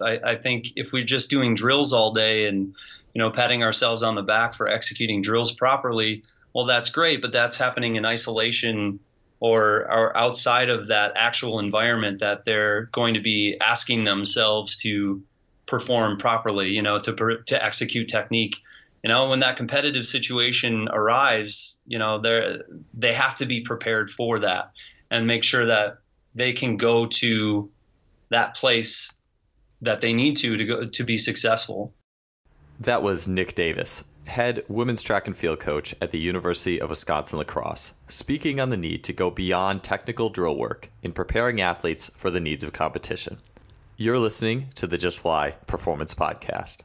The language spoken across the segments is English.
I, I think if we're just doing drills all day and you know patting ourselves on the back for executing drills properly, well, that's great, but that's happening in isolation or, or outside of that actual environment that they're going to be asking themselves to perform properly, you know, to to execute technique. You know, when that competitive situation arrives, you know, they they have to be prepared for that and make sure that they can go to that place that they need to to go to be successful. That was Nick Davis, head women's track and field coach at the University of Wisconsin La Crosse, speaking on the need to go beyond technical drill work in preparing athletes for the needs of competition. You're listening to the Just Fly Performance Podcast.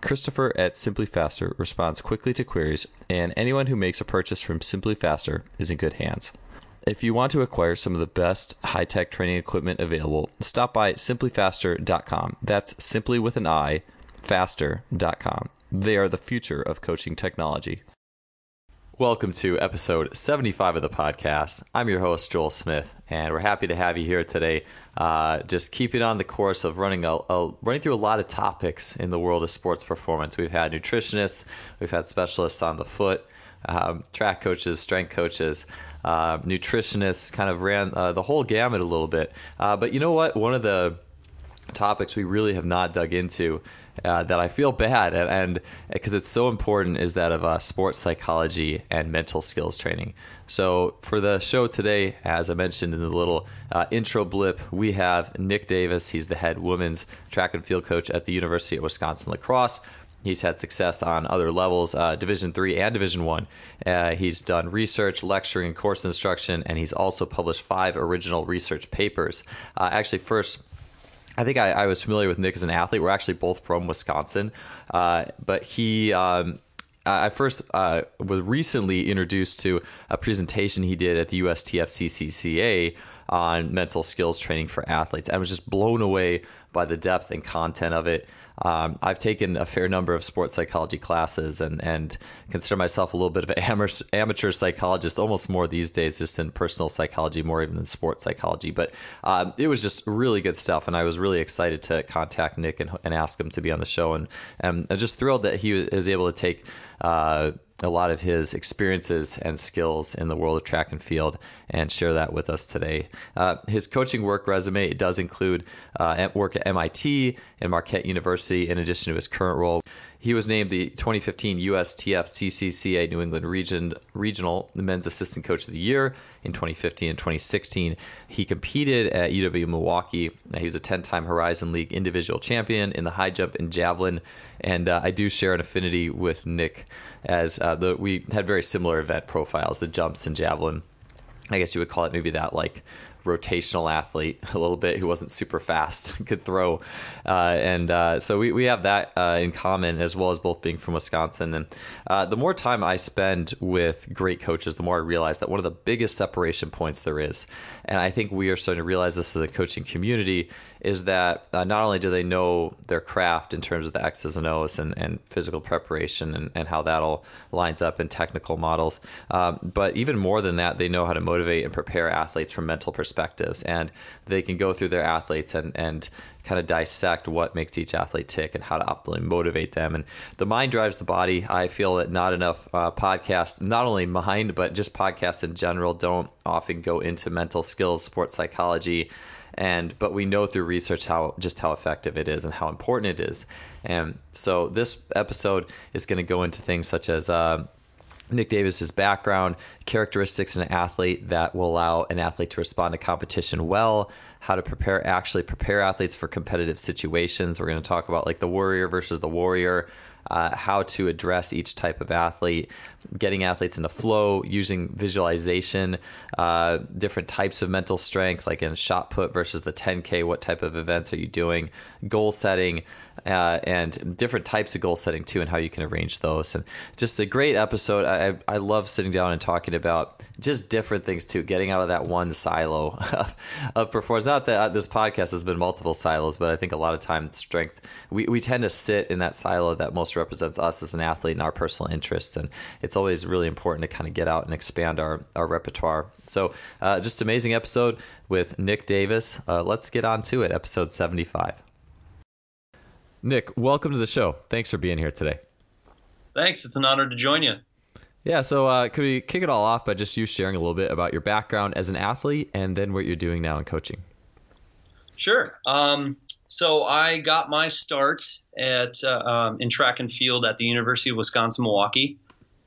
Christopher at Simply Faster responds quickly to queries, and anyone who makes a purchase from Simply Faster is in good hands. If you want to acquire some of the best high tech training equipment available, stop by simplyfaster.com. That's simply with an I, faster.com. They are the future of coaching technology. Welcome to episode 75 of the podcast. I'm your host, Joel Smith, and we're happy to have you here today. Uh, just keeping on the course of running a, a, running through a lot of topics in the world of sports performance. We've had nutritionists, we've had specialists on the foot, um, track coaches, strength coaches, uh, nutritionists. Kind of ran uh, the whole gamut a little bit. Uh, but you know what? One of the topics we really have not dug into uh, that I feel bad and because it's so important is that of uh, sports psychology and mental skills training. So for the show today, as I mentioned in the little uh, intro blip, we have Nick Davis. He's the head women's track and field coach at the University of Wisconsin La Crosse. He's had success on other levels, uh, Division three and Division one. Uh, he's done research, lecturing, course instruction, and he's also published five original research papers. Uh, actually, first I think I, I, was familiar with Nick as an athlete. We're actually both from Wisconsin, uh, but he. Um, I first uh, was recently introduced to a presentation he did at the USTF CCCA on mental skills training for athletes. I was just blown away by the depth and content of it. Um, I've taken a fair number of sports psychology classes and, and consider myself a little bit of an amateur, amateur psychologist, almost more these days, just in personal psychology, more even than sports psychology. But um, it was just really good stuff, and I was really excited to contact Nick and, and ask him to be on the show. And, and I'm just thrilled that he was able to take. Uh, a lot of his experiences and skills in the world of track and field and share that with us today. Uh, his coaching work resume does include uh, work at MIT and Marquette University in addition to his current role. He was named the 2015 USTF CCCA New England Region Regional the Men's Assistant Coach of the Year in 2015 and 2016. He competed at UW Milwaukee. He was a 10-time Horizon League individual champion in the high jump and javelin. And uh, I do share an affinity with Nick, as uh, the, we had very similar event profiles, the jumps and javelin. I guess you would call it maybe that like rotational athlete a little bit who wasn't super fast, could throw. Uh, and uh, so we, we have that uh, in common as well as both being from Wisconsin. And uh, the more time I spend with great coaches, the more I realize that one of the biggest separation points there is, and I think we are starting to realize this as a coaching community, is that uh, not only do they know their craft in terms of the X's and O's and, and physical preparation and, and how that all lines up in technical models, um, but even more than that, they know how to motivate and prepare athletes from mental perspective perspectives, and they can go through their athletes and and kind of dissect what makes each athlete tick and how to optimally motivate them. And the mind drives the body. I feel that not enough uh, podcasts, not only mind, but just podcasts in general, don't often go into mental skills, sports psychology. And but we know through research how just how effective it is and how important it is. And so this episode is going to go into things such as uh, Nick Davis's background, characteristics in an athlete that will allow an athlete to respond to competition well, how to prepare actually prepare athletes for competitive situations. We're going to talk about like the warrior versus the worrier, uh, how to address each type of athlete, getting athletes into flow, using visualization, uh, different types of mental strength, like in shot put versus the 10K, what type of events are you doing, goal setting, uh, and different types of goal setting too, and how you can arrange those. And just a great episode. I, I love sitting down and talking about just different things too, getting out of that one silo of, of performance. Not that this podcast has been multiple silos, but I think a lot of times strength, we, we tend to sit in that silo that most represents us as an athlete and our personal interests. And it's always really important to kind of get out and expand our, our repertoire. So, uh, just amazing episode with Nick Davis. Uh, let's get on to it, episode 75. Nick, welcome to the show. Thanks for being here today. Thanks. It's an honor to join you. Yeah, so uh, could we kick it all off by just you sharing a little bit about your background as an athlete and then what you're doing now in coaching? Sure. Um, so I got my start at uh, um, in track and field at the University of Wisconsin Milwaukee.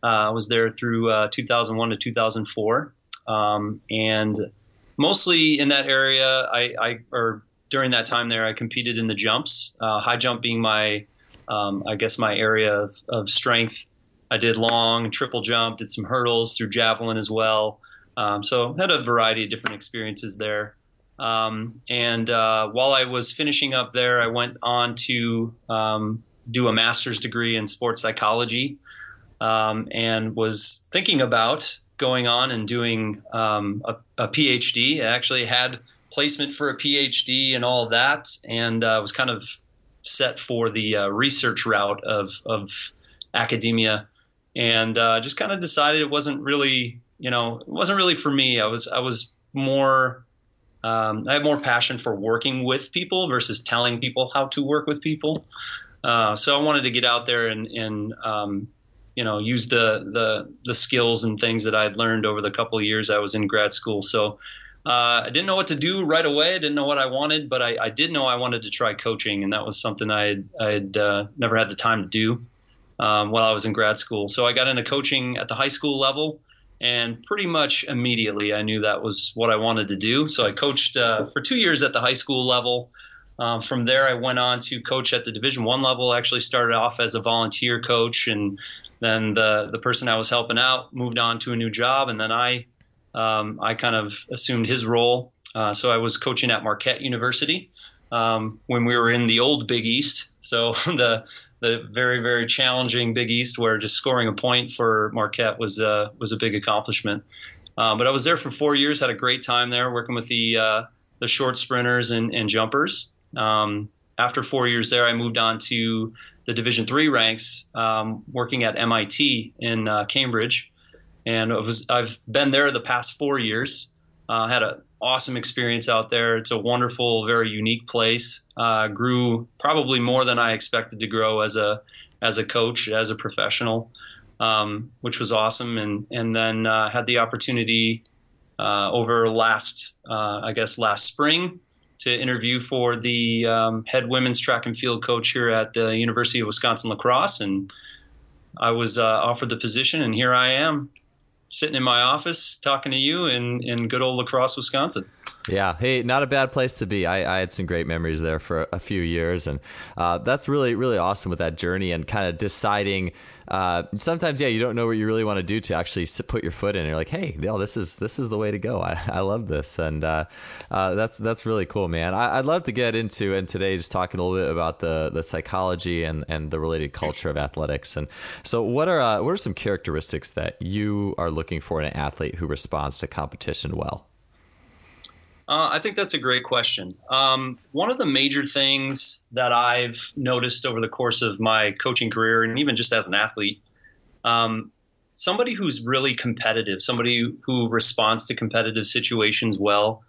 Uh, I was there through uh, 2001 to 2004, um, and mostly in that area, I, I or during that time there, I competed in the jumps, uh, high jump being my, um, I guess, my area of, of, strength. I did long, triple jump, did some hurdles through javelin as well. Um, so had a variety of different experiences there. Um, and uh, while I was finishing up there, I went on to um, do a master's degree in sports psychology um, and was thinking about going on and doing um, a, a PhD. I actually had placement for a PhD and all that, and uh, was kind of set for the uh, research route of of academia, and uh, just kind of decided it wasn't really, you know, it wasn't really for me. I was I was more. Um, I had more passion for working with people versus telling people how to work with people. Uh, so I wanted to get out there and, and um, you know, use the, the the skills and things that I'd learned over the couple years I was in grad school. So uh, I didn't know what to do right away. I didn't know what I wanted, but I, I did know I wanted to try coaching, and that was something I had, I uh, never had the time to do um, while I was in grad school. So I got into coaching at the high school level, and pretty much immediately I knew that was what I wanted to do. So I coached uh, for two years at the high school level. Um, from there, I went on to coach at the Division One level. I actually started off as a volunteer coach, and then the the person I was helping out moved on to a new job, and then I um, I kind of assumed his role. Uh, so I was coaching at Marquette University um, when we were in the old Big East. So the the very very challenging Big East, where just scoring a point for Marquette was uh, was a big accomplishment. Uh, but I was there for four years, had a great time there, working with the uh, the short sprinters and, and jumpers. Um, after four years there, I moved on to the Division three ranks, um, working at MIT in uh, Cambridge and was, I've been there the past four years. Uh, had an awesome experience out there. It's a wonderful, very unique place. Uh, grew probably more than I expected to grow as a as a coach, as a professional, um, which was awesome. And and then uh, had the opportunity uh, over last, uh, I guess, last spring to interview for the um, head women's track and field coach here at the University of Wisconsin La Crosse, and I was uh, offered the position, and here I am sitting in my office talking to you in, in good old La Crosse Wisconsin. Yeah. Hey, not a bad place to be. I, I had some great memories there for a few years. And uh, that's really, really awesome with that journey and kind of deciding. Uh, sometimes, yeah, you don't know what you really want to do to actually put your foot in. You're like, hey, yo, this is this is the way to go. I, I love this, and uh, uh, that's that's really cool, man. I, would love to get into and today just talking a little bit about the the psychology and and the related culture of athletics. And so, what are uh, what are some characteristics that you are looking for in an athlete who responds to competition well? Uh, I think that's a great question. Um, one of the major things that I've noticed over the course of my coaching career, and even just as an athlete, um, somebody who's really competitive, somebody who responds to competitive situations well,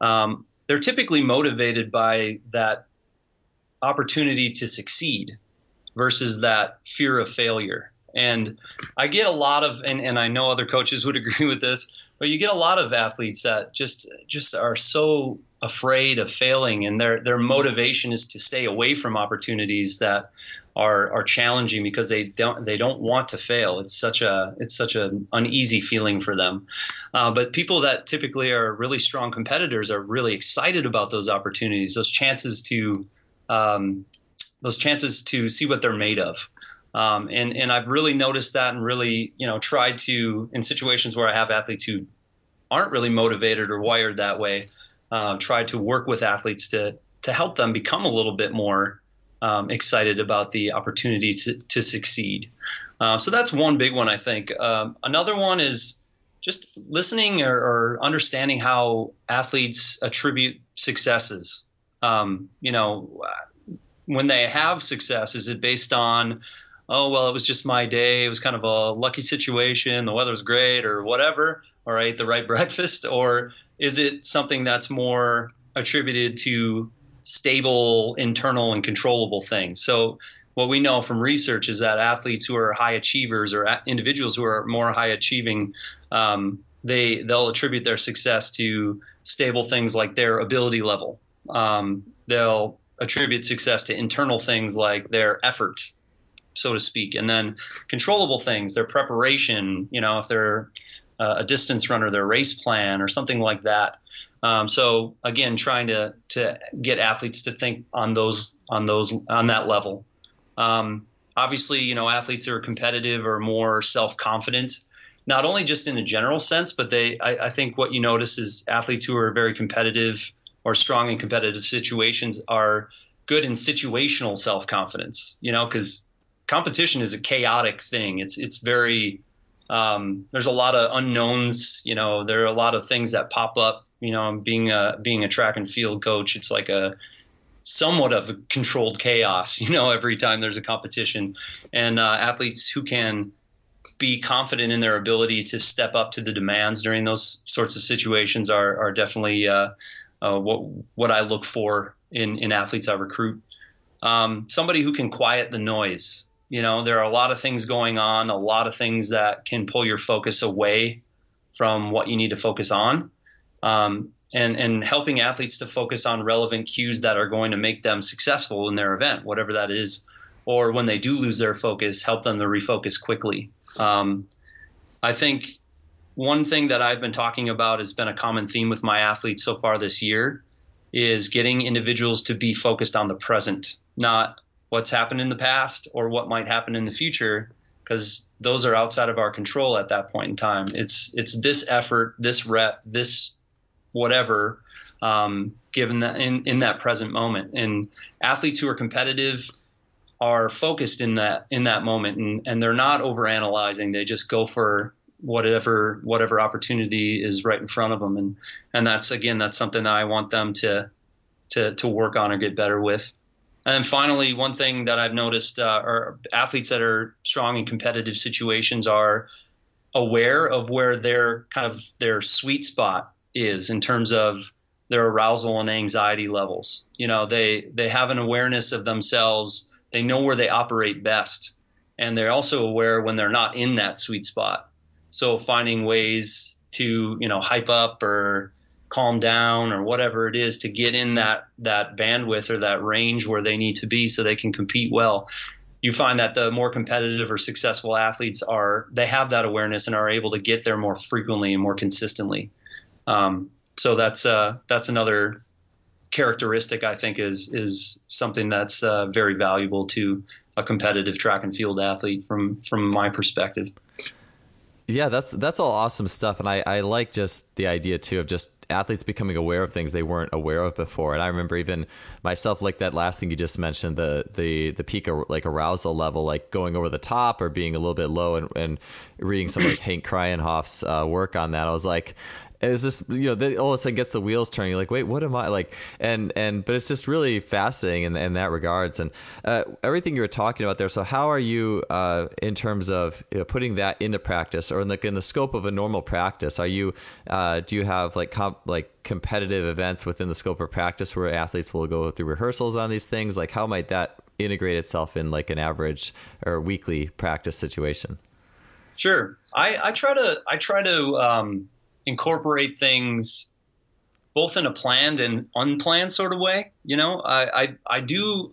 um, they're typically motivated by that opportunity to succeed versus that fear of failure. And I get a lot of, and, and I know other coaches would agree with this, but you get a lot of athletes that just just are so afraid of failing, and their their motivation is to stay away from opportunities that are are challenging because they don't they don't want to fail. It's such a it's such an uneasy feeling for them. Uh, but people that typically are really strong competitors are really excited about those opportunities, those chances to um, those chances to see what they're made of. Um, and and I've really noticed that and really you know tried to in situations where I have athletes who aren't really motivated or wired that way, uh, try to work with athletes to to help them become a little bit more um, excited about the opportunity to to succeed. Um, so that's one big one I think. Um, another one is just listening or, or, understanding how athletes attribute successes. Um, you know, when they have success, is it based on oh well it was just my day. It was kind of a lucky situation. The weather was great or whatever. Or i ate the right breakfast. Or is it something that's more attributed to stable internal and controllable things? So what we know from research is that athletes who are high achievers or individuals who are more high achieving um, they they'll attribute their success to stable things like their ability level. Um, they'll attribute success to internal things like their effort so to speak. And then controllable things, their preparation, you know, if they're uh, a distance runner, their race plan or something like that. Um, so again, trying to to get athletes to think on those on those on that level. Um, obviously, you know, athletes who are competitive are more self confident, not only just in a general sense, but they. I, I think what you notice is athletes who are very competitive or strong in competitive situations are good in situational self confidence. You know, because competition is a chaotic thing. It's it's very um, there's a lot of unknowns. You know, there are a lot of things that pop up. You know, being a being a track and field coach, it's like a somewhat of a controlled chaos. You know, every time there's a competition, and uh, athletes who can be confident in their ability to step up to the demands during those sorts of situations are are definitely uh, uh, what what I look for in in athletes I recruit. Um, somebody who can quiet the noise. You know, there are a lot of things going on, a lot of things that can pull your focus away from what you need to focus on. Um, and, and helping athletes to focus on relevant cues that are going to make them successful in their event, whatever that is. Or when they do lose their focus, help them to refocus quickly. Um, I think one thing that I've been talking about has been a common theme with my athletes so far this year is getting individuals to be focused on the present, not what's happened in the past or what might happen in the future because those are outside of our control at that point in time. It's it's this effort, this rep, this whatever, um, given that in, in that present moment. And athletes who are competitive are focused in that in that moment and, and they're not over analyzing. They just go for whatever whatever opportunity is right in front of them. And and that's again that's something that I want them to to to work on or get better with. And then finally, one thing that I've noticed uh, are athletes that are strong in competitive situations are aware of where their kind of their sweet spot is in terms of their arousal and anxiety levels. You know, they they have an awareness of themselves. They know where they operate best, and they're also aware when they're not in that sweet spot. So finding ways to you know hype up or calm down or whatever it is to get in that that bandwidth or that range where they need to be so they can compete well. You find that the more competitive or successful athletes are they have that awareness and are able to get there more frequently and more consistently. Um, so that's uh, that's another characteristic I think is is something that's uh, very valuable to a competitive track and field athlete from from my perspective. Yeah, that's that's all awesome stuff, and I, I like just the idea too of just athletes becoming aware of things they weren't aware of before. And I remember even myself, like that last thing you just mentioned, the the the peak like arousal level, like going over the top or being a little bit low, and, and reading some like Hank Kraaijenhof's uh, work on that. I was like, It's just you know, then all of a sudden gets the wheels turning. You're like, wait, what am I like? And and but it's just really fascinating in, in that regards. And uh, everything you were talking about there. So how are you uh, in terms of you know, putting that into practice, or in the in the scope of a normal practice? Are you uh, do you have like comp, like competitive events within the scope of practice where athletes will go through rehearsals on these things? Like how might that integrate itself in like an average or weekly practice situation? Sure. I, I try to I try to um, incorporate things both in a planned and unplanned sort of way. You know, I, I, I do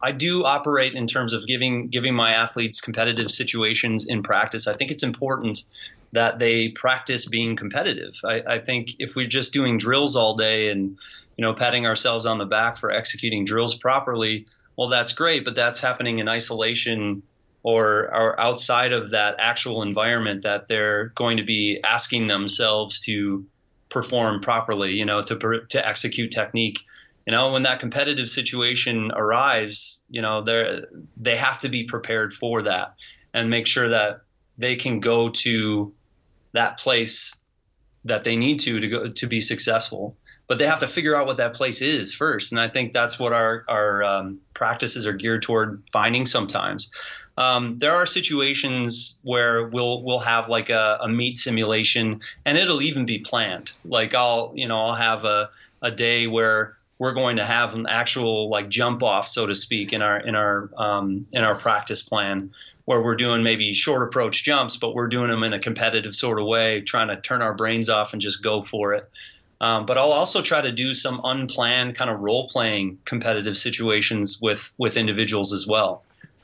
I do operate in terms of giving giving my athletes competitive situations in practice. I think it's important that they practice being competitive. I, I think if we're just doing drills all day and you know patting ourselves on the back for executing drills properly, well, that's great, but that's happening in isolation or, or outside of that actual environment that they're going to be asking themselves to perform properly, you know, to to execute technique. You know, when that competitive situation arrives, you know, they they have to be prepared for that and make sure that they can go to that place that they need to to go to be successful but they have to figure out what that place is first. And I think that's what our our um, practices are geared toward finding. Sometimes um, there are situations where we'll we'll have like a, a, meet simulation, and it'll even be planned. Like I'll you know I'll have a a day where we're going to have an actual like jump off, so to speak, in our in our um, in our practice plan, where we're doing maybe short approach jumps, but we're doing them in a competitive sort of way, trying to turn our brains off and just go for it. Um, but I'll also try to do some unplanned kind of role playing competitive situations with with individuals as well.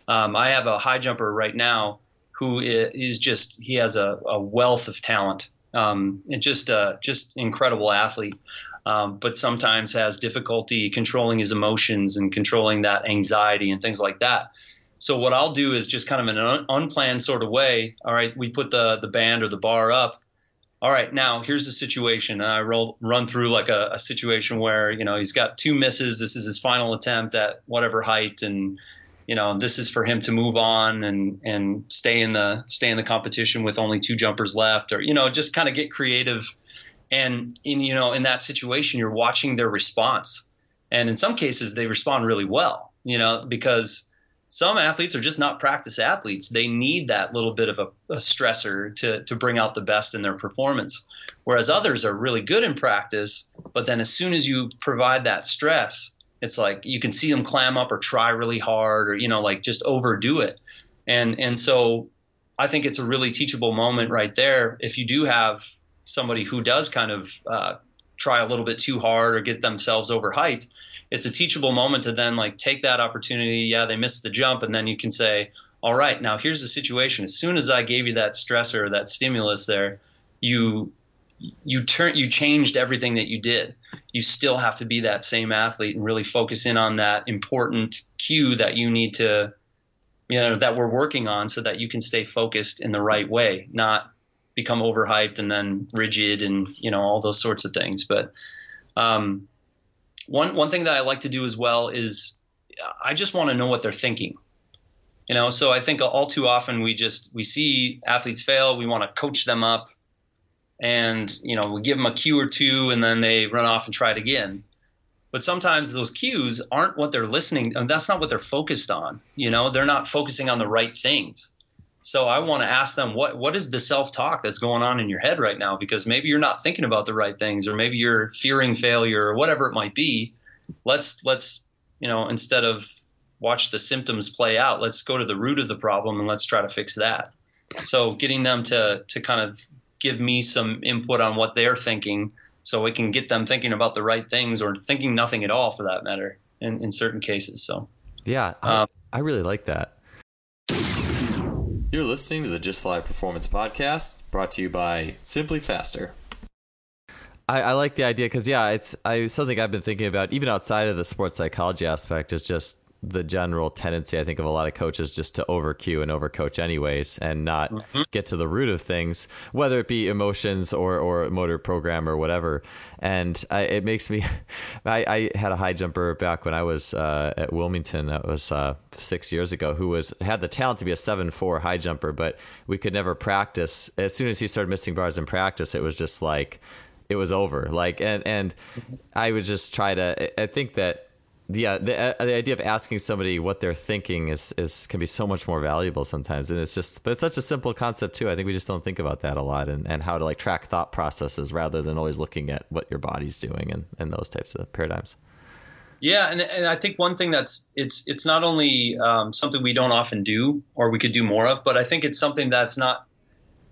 Um, I have a high jumper right now who is just he has a, a wealth of talent um, and just uh, just incredible athlete. Um, but sometimes has difficulty controlling his emotions and controlling that anxiety and things like that. So what I'll do is just kind of in an un- unplanned sort of way. All right, we put the the band or the bar up, all right, now here's the situation. And I roll, run through like a, a, situation where, you know, he's got two misses. This is his final attempt at whatever height. And, you know, this is for him to move on and, and stay in the, stay in the competition with only two jumpers left or, you know, just kind of get creative. And in, you know, in that situation, you're watching their response. And in some cases, they respond really well, you know, because some athletes are just not practice athletes. They need that little bit of a, a, stressor to, to bring out the best in their performance. Whereas others are really good in practice, but then as soon as you provide that stress, it's like you can see them clam up or try really hard or, you know, like just overdo it. And, and so I think it's a really teachable moment right there. If you do have somebody who does kind of uh, try a little bit too hard or get themselves overhyped, it's a teachable moment to then like take that opportunity. Yeah, they missed the jump, and then you can say, all right, now here's the situation. As soon as I gave you that stressor, or that stimulus there, you you turn you changed everything that you did. You still have to be that same athlete and really focus in on that important cue that you need to you know that we're working on so that you can stay focused in the right way, not become overhyped and then rigid and you know all those sorts of things. But um, one one thing that I like to do as well is I just want to know what they're thinking. You know, so I think all too often we just we see athletes fail, we want to coach them up, and you know we give them a cue or two, and then they run off and try it again. But sometimes those cues aren't what they're listening. And that's not what they're focused on. You know, they're not focusing on the right things. So I want to ask them what what is the self-talk that's going on in your head right now because maybe you're not thinking about the right things or maybe you're fearing failure or whatever it might be. Let's let's you know instead of watch the symptoms play out, let's go to the root of the problem and let's try to fix that. So getting them to to kind of give me some input on what they're thinking so we can get them thinking about the right things or thinking nothing at all for that matter in, in certain cases. So yeah, I, um, I really like that. You're listening to the Just Fly Performance Podcast, brought to you by Simply Faster. I, I like the idea because yeah, it's I something I've been thinking about even outside of the sports psychology aspect is just the general tendency I think of a lot of coaches just to over cue and over coach anyways and not mm-hmm. get to the root of things whether it be emotions or or motor program or whatever. And I, it makes me I, I, had a high jumper back when I was uh, at Wilmington. That was uh, six years ago who was had the talent to be a seven four high jumper but we could never practice. As soon as he started missing bars in practice it was just like it was over. Like and and I would just try to I think that yeah, the, uh, the idea of asking somebody what they're thinking is, is can be so much more valuable sometimes, and it's just, but it's such a simple concept too. I think we just don't think about that a lot, and, and how to like track thought processes rather than always looking at what your body's doing and, and those types of paradigms. Yeah, and, and I think one thing that's it's it's not only um, something we don't often do or we could do more of, but I think it's something that's not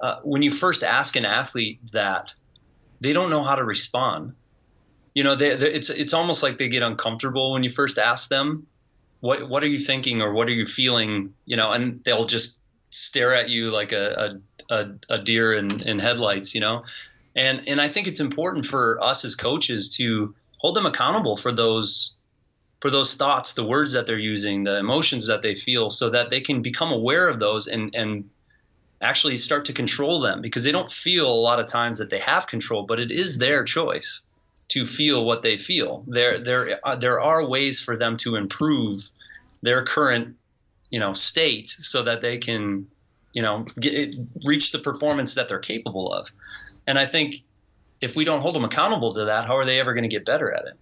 uh, when you first ask an athlete that they don't know how to respond you know, they, they, it's it's almost like they get uncomfortable when you first ask them, "What what are you thinking?" or "What are you feeling?" You know, and they'll just stare at you like a a, a deer in, in headlights. You know, and and I think it's important for us as coaches to hold them accountable for those for those thoughts, the words that they're using, the emotions that they feel, so that they can become aware of those and and actually start to control them because they don't feel a lot of times that they have control, but it is their choice to feel what they feel. There, there, uh, there are ways for them to improve their current, you know, state so that they can, you know, get, reach the performance that they're capable of. And I think if we don't hold them accountable to that, how are they ever going to get better at it?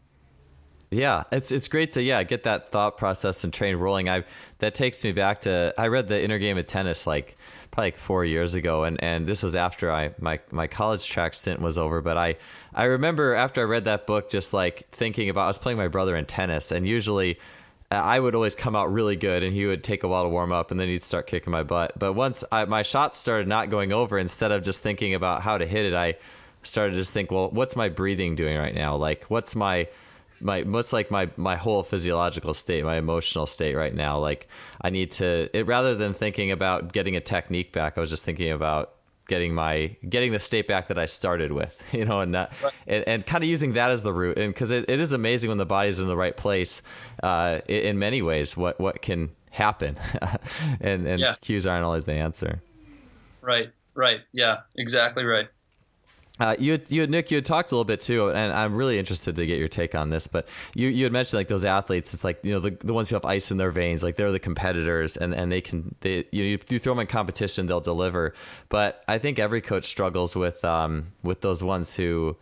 Yeah, it's it's great to yeah get that thought process and train rolling. I that takes me back to I read the inner game of tennis like probably like four years ago, and and this was after I my my college track stint was over. But I I remember after I read that book, just like thinking about I was playing my brother in tennis, and usually. Uh, I would always come out really good, and he would take a while to warm up, and then he'd start kicking my butt. But once I, my shots started not going over, instead of just thinking about how to hit it, I started to just think, well, what's my breathing doing right now? Like, what's my my what's like my my whole physiological state my emotional state right now like i need to it rather than thinking about getting a technique back i was just thinking about getting my getting the state back that i started with you know and not, right. and, and kind of using that as the root and because it, it is amazing when the body's in the right place uh, in many ways what what can happen and and yeah. cues aren't always the answer right right yeah exactly right uh, you, you, Nick, you had talked a little bit too, and I'm really interested to get your take on this. But you, you had mentioned like those athletes. It's like you know the, the ones who have ice in their veins, like they're the competitors, and, and they can they you, know, you throw them in competition, they'll deliver. But I think every coach struggles with um, with those ones who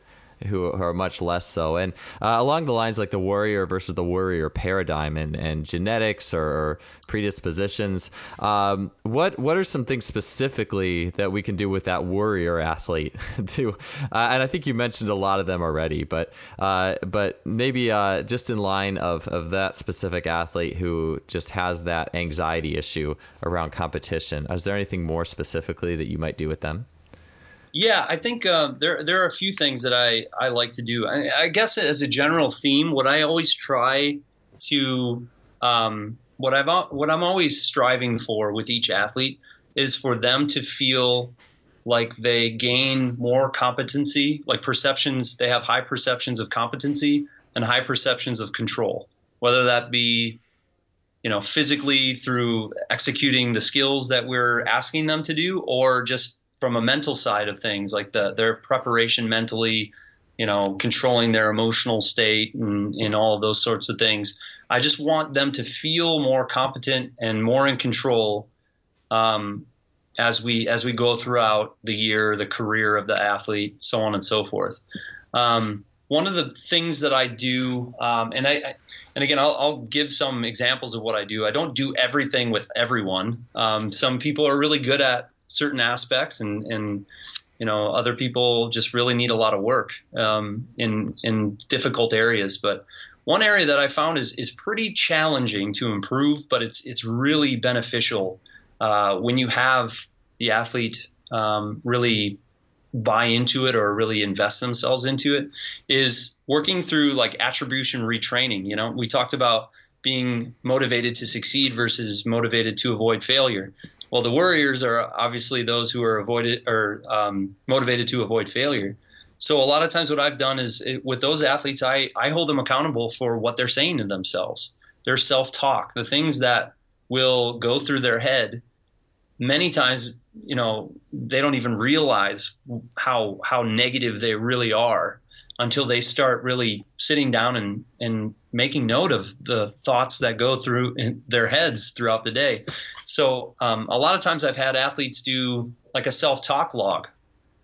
who are much less so. And uh, along the lines like the warrior versus the worrier paradigm and, and genetics or, predispositions, um, what what are some things specifically that we can do with that worrier athlete? to uh, and I think you mentioned a lot of them already, but uh, but maybe uh, just in line of of that specific athlete who just has that anxiety issue around competition. Is there anything more specifically that you might do with them? Yeah, I think uh, there there are a few things that I, I like to do. I, I guess as a general theme, what I always try to um, what I've what I'm always striving for with each athlete is for them to feel like they gain more competency, like perceptions. They have high perceptions of competency and high perceptions of control, whether that be you know physically through executing the skills that we're asking them to do or just from a mental side of things, like the their preparation mentally, you know, controlling their emotional state and, and all of those sorts of things. I just want them to feel more competent and more in control um, as we as we go throughout the year, the career of the athlete, so on and so forth. Um, one of the things that I do, um, and I, and again, I'll, I'll, give some examples of what I do. I don't do everything with everyone. Um, some people are really good at certain aspects and and you know other people just really need a lot of work um, in in difficult areas. But one area that I found is is pretty challenging to improve but it's it's really beneficial uh, when you have the athlete um, really buy into it or really invest themselves into it is working through like attribution retraining. You know we talked about being motivated to succeed versus motivated to avoid failure well, the Worriers are obviously those who are avoided or um, motivated to avoid failure. So a lot of times, what I've done is it, with those athletes, I I hold them accountable for what they're saying to themselves. their self-talk, the things that will go through their head. Many times, you know, they don't even realize how how negative they really are until they start really sitting down and, and making note of the thoughts that go through their heads throughout the day. So um, a lot of times I've had athletes do like a self-talk log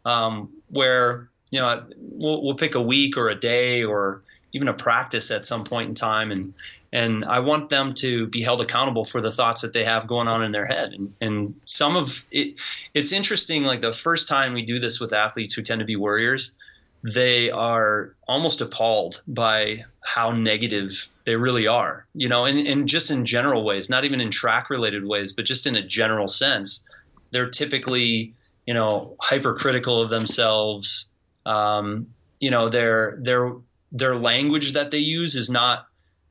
um, where, you know, we'll, we'll pick a week or a day or even a practice at some point in time and and I want them to be held accountable for the thoughts that they have going on in their head. And, and some of it, it's interesting. Like the first time we do this with athletes who tend to be worriers, they are almost appalled by how negative they really are, you know, and, and just in general ways, not even in track related ways, but just in a general sense. They're typically, you know, hypercritical of themselves. Um, you know, their their their language that they use is not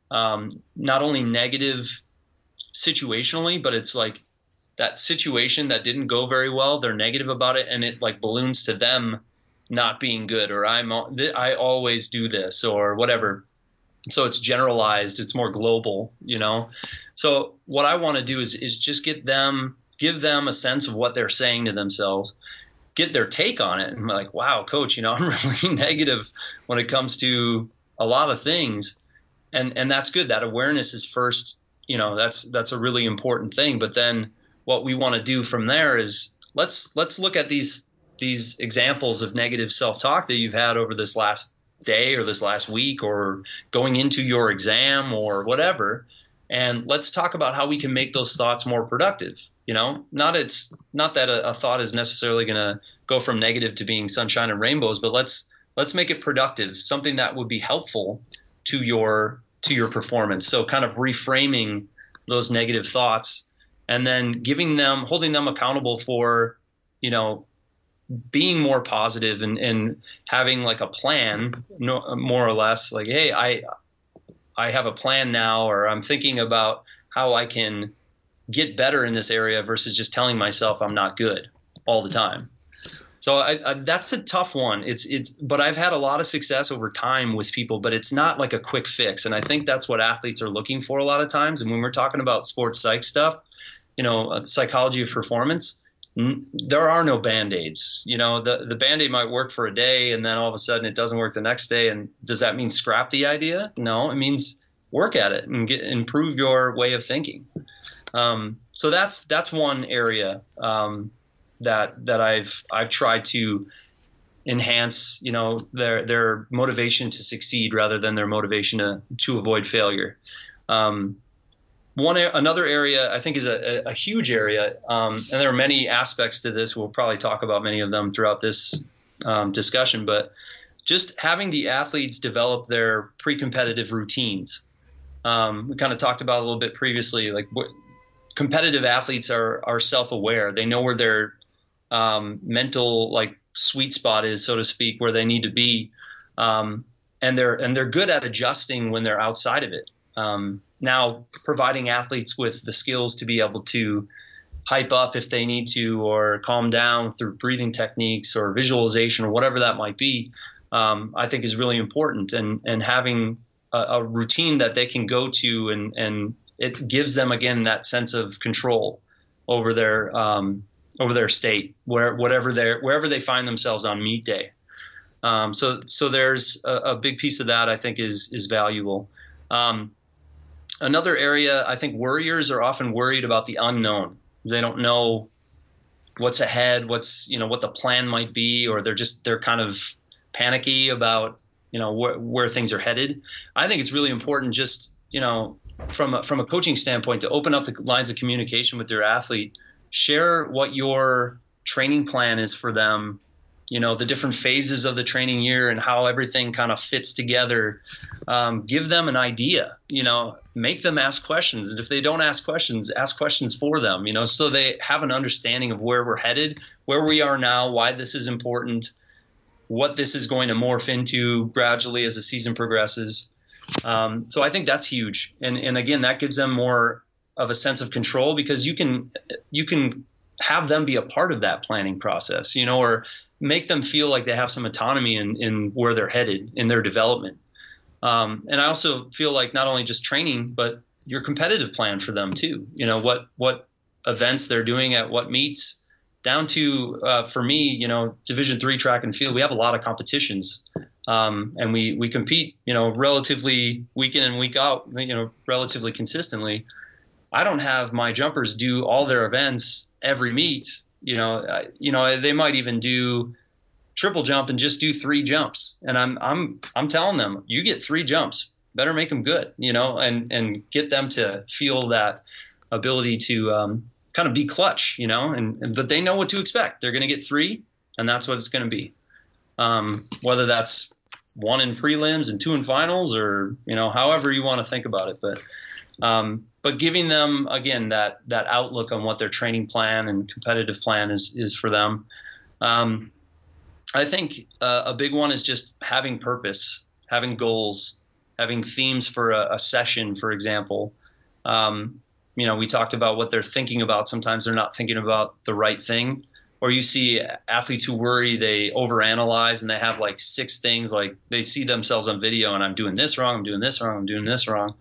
um, not only negative situationally, but it's like that situation that didn't go very well. They're negative about it, and it like balloons to them not being good or I'm I always do this or whatever. So it's generalized, it's more global, you know. So what I want to do is is just get them give them a sense of what they're saying to themselves, get their take on it and like, "Wow, coach, you know, I'm really negative when it comes to a lot of things." And and that's good. That awareness is first, you know, that's that's a really important thing, but then what we want to do from there is let's let's look at these these examples of negative self-talk that you've had over this last day or this last week or going into your exam or whatever. And let's talk about how we can make those thoughts more productive you know? Not it's not that a, a thought is necessarily going to go from negative to being sunshine and rainbows but let's let's make it productive something that would be helpful to your to your performance. So kind of reframing those negative thoughts and then giving them holding them accountable for you know being more positive and, and having like a plan no, more or less like hey i i have a plan now or i'm thinking about how i can get better in this area versus just telling myself i'm not good all the time. So I, I, that's a tough one. It's it's but i've had a lot of success over time with people but it's not like a quick fix. And i think that's what athletes are looking for a lot of times. And when we're talking about sports psych stuff you know psychology of performance there are no band-aids. You know the, the band-aid might work for a day and then all of a sudden it doesn't work the next day and does that mean scrap the idea? No it means work at it and get, improve your way of thinking. Um, so that's that's one area um, that that I've I've tried to enhance you know their their motivation to succeed rather than their motivation to to avoid failure. Um, one another area I think is a, a huge area, um, and there are many aspects to this. We'll probably talk about many of them throughout this um, discussion, but just having the athletes develop their pre-competitive routines. Um, we kind of talked about a little bit previously, like what, competitive athletes are are self-aware. They know where their um, mental like sweet spot is, so to speak, where they need to be, um, and they're and they're good at adjusting when they're outside of it. Um, now providing athletes with the skills to be able to hype up if they need to or calm down through breathing techniques or visualization or whatever that might be um, i think is really important. And and having a, a, routine that they can go to and and it gives them again that sense of control over their um, over their state where whatever they wherever they find themselves on meet day. Um, so so there's a, a, big piece of that i think is is valuable. Um, Another area, I think worriers are often worried about the unknown. They don't know what's ahead, what's you know what the plan might be, or they're just they're kind of panicky about you know where, where things are headed. I think it's really important just you know from a, from a coaching standpoint to open up the lines of communication with your athlete, share what your training plan is for them you know the different phases of the training year and how everything kind of fits together um, give them an idea you know make them ask questions. And if they don't ask questions ask questions for them you know so they have an understanding of where we're headed where we are now why this is important what this is going to morph into gradually as the season progresses. Um, so i think that's huge. And and again that gives them more of a sense of control because you can you can have them be a part of that planning process you know or make them feel like they have some autonomy in, in where they're headed in their development. Um, and I also feel like not only just training, but your competitive plan for them too. You know what what events they're doing at what meets, down to uh, for me, you know, Division three track and field. We have a lot of competitions, um, and we we compete, you know, relatively week in and week out, you know, relatively consistently. I don't have my jumpers do all their events every meet. You know, I, you know, they might even do triple jump and just do three jumps. And I'm I'm I'm telling them, you get three jumps, better make them good, you know, and and get them to feel that ability to um, kind of be clutch, you know, and, and but they know what to expect. They're going to get three, and that's what it's going to be. Um, whether that's one in prelims and two in finals, or you know, however you want to think about it, but. Um, but giving them again that that outlook on what their training plan and competitive plan is is for them. Um, I think uh, a big one is just having purpose, having goals, having themes for a, a session, for example. Um, you know, we talked about what they're thinking about. Sometimes they're not thinking about the right thing. Or you see athletes who worry, they overanalyze and they have like six things, like they see themselves on video and I'm doing this wrong, I'm doing this wrong, I'm doing this wrong.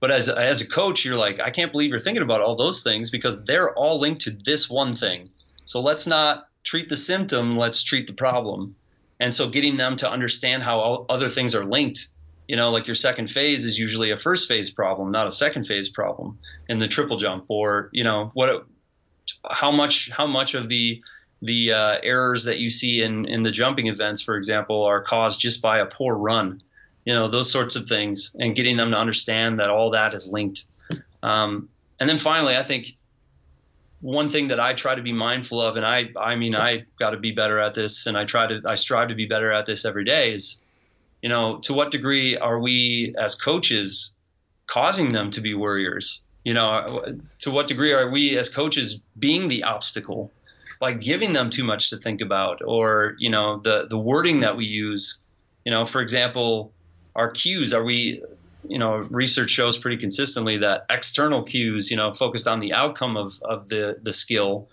But as as a coach, you're like, I can't believe you're thinking about all those things because they're all linked to this one thing. So let's not treat the symptom, let's treat the problem. And so getting them to understand how other things are linked, you know, like your second phase is usually a first phase problem, not a second phase problem in the triple jump or, you know, what how much how much of the the uh, errors that you see in in the jumping events, for example, are caused just by a poor run you know those sorts of things and getting them to understand that all that is linked. Um, and then finally i think one thing that i try to be mindful of and i i mean i got to be better at this and i try to i strive to be better at this every day is you know to what degree are we as coaches causing them to be worriers? You know to what degree are we as coaches being the obstacle by giving them too much to think about or you know the the wording that we use? You know for example our cues are we you know research shows pretty consistently that external cues you know focused on the outcome of of the the skill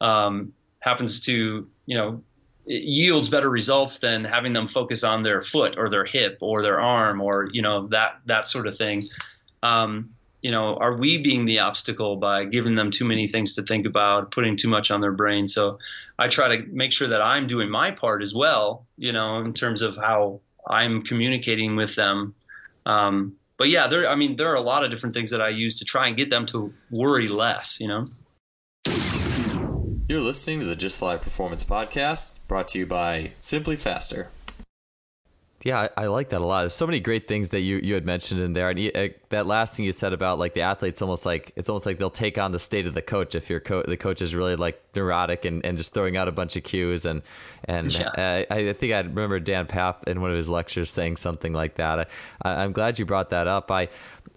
um, happens to you know yields better results than having them focus on their foot or their hip or their arm or you know that that sort of thing. Um, you know are we being the obstacle by giving them too many things to think about putting too much on their brain? So i try to make sure that i'm doing my part as well you know in terms of how I'm communicating with them. Um, but yeah, there. I mean, there are a lot of different things that I use to try and get them to worry less. You know. You're listening to the Just Fly Performance Podcast, brought to you by SimpliFaster. Yeah, I, I, like that a lot. There's so many great things that you, you had mentioned in there, and you, uh, that last thing you said about like the athletes, almost like it's almost like they'll take on the state of the coach if your co- the coach is really like neurotic and, and just throwing out a bunch of cues and and yeah. I, I think I remember Dan Pfaff in one of his lectures saying something like that. I, I'm glad you brought that up. I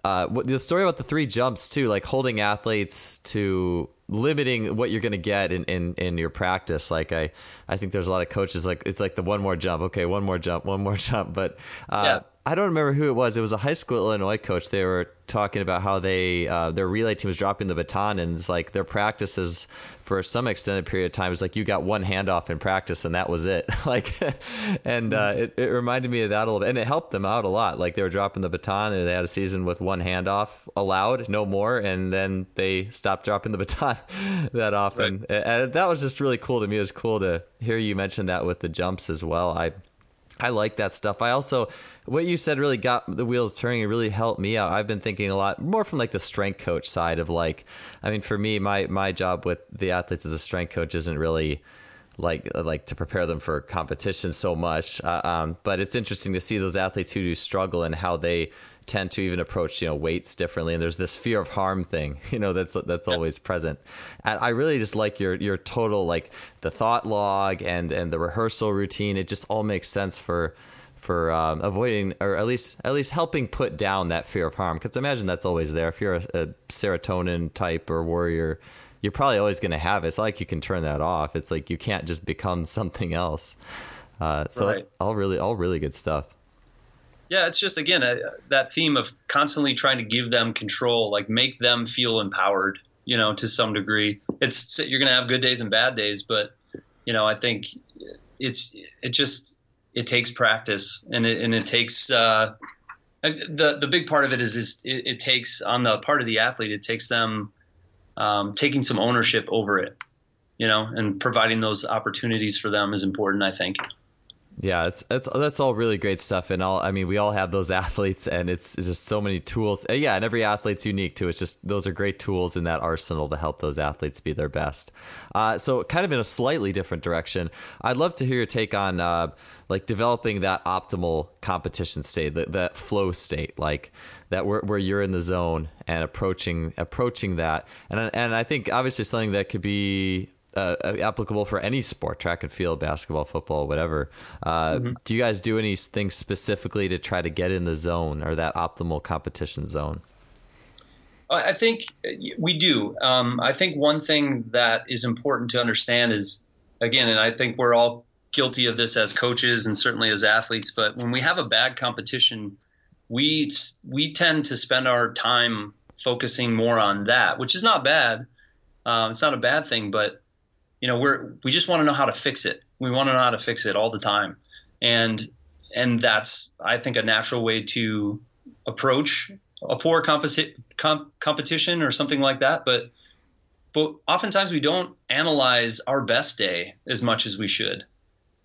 uh, the story about the three jumps too, like holding athletes to limiting what you're going to get in, in, in your practice. Like I, I think there's a lot of coaches like it's like the one more jump. Okay, one more jump, one more jump. But uh, yeah. I don't remember who it was. It was a high school Illinois coach. They were talking about how they uh, their relay team was dropping the baton, and it's like their practices for some extended period of time was like you got one handoff in practice, and that was it. like, and uh, it, it reminded me of that a little bit, and it helped them out a lot. Like they were dropping the baton, and they had a season with one handoff allowed, no more, and then they stopped dropping the baton that often. Right. And that was just really cool to me. It was cool to hear you mention that with the jumps as well. I I like that stuff. I also, what you said really got the wheels turning. It really helped me out. I've been thinking a lot more from like the strength coach side of like, I mean, for me, my my job with the athletes as a strength coach isn't really like like to prepare them for competition so much. Uh, um, but it's interesting to see those athletes who do struggle and how they tend to even approach you know weights differently. And there's this fear of harm thing you know that's that's yeah. always present. And i really just like your your total like the thought log and and the rehearsal routine. It just all makes sense for for um, avoiding or at least at least helping put down that fear of harm. Because imagine that's always there. If you're a, a serotonin type or worrier you're probably always going to have it. It's like you can turn that off. It's like you can't just become something else. Uh, so right. all really all really good stuff yeah, it's just again a, that theme of constantly trying to give them control, like make them feel empowered. You know, to some degree, it's you're going to have good days and bad days, but you know, I think it's it just it takes practice and it and it takes uh, the the big part of it is is it, it, takes on the part of the athlete it takes them um, taking some ownership over it you know and providing those opportunities for them is important i think yeah, it's it's that's all really great stuff, and all I mean, we all have those athletes, and it's, it's just so many tools. Uh, yeah, and every athlete's unique too. It's just those are great tools in that arsenal to help those athletes be their best. Uh, so, kind of in a slightly different direction, I'd love to hear your take on uh, like developing that optimal competition state, that, that flow state, like that where, where you're in the zone and approaching approaching that, and and I think obviously something that could be uh, applicable for any sport, track and field, basketball, football, whatever. Uh, mm-hmm. Do you guys do anything specifically to try to get in the zone or that optimal competition zone? I think uh, we do. Um, I think one thing that is important to understand is, again, and I think we're all guilty of this as coaches and certainly as athletes, but when we have a bad competition, we we tend to spend our time focusing more on that, which is not bad. Um, it's not a bad thing, but you know we're we just want to know how to fix it. We want to know how to fix it all the time. And and that's i think a natural way to approach a poor composi- comp- competition or something like that. But but oftentimes we don't analyze our best day as much as we should.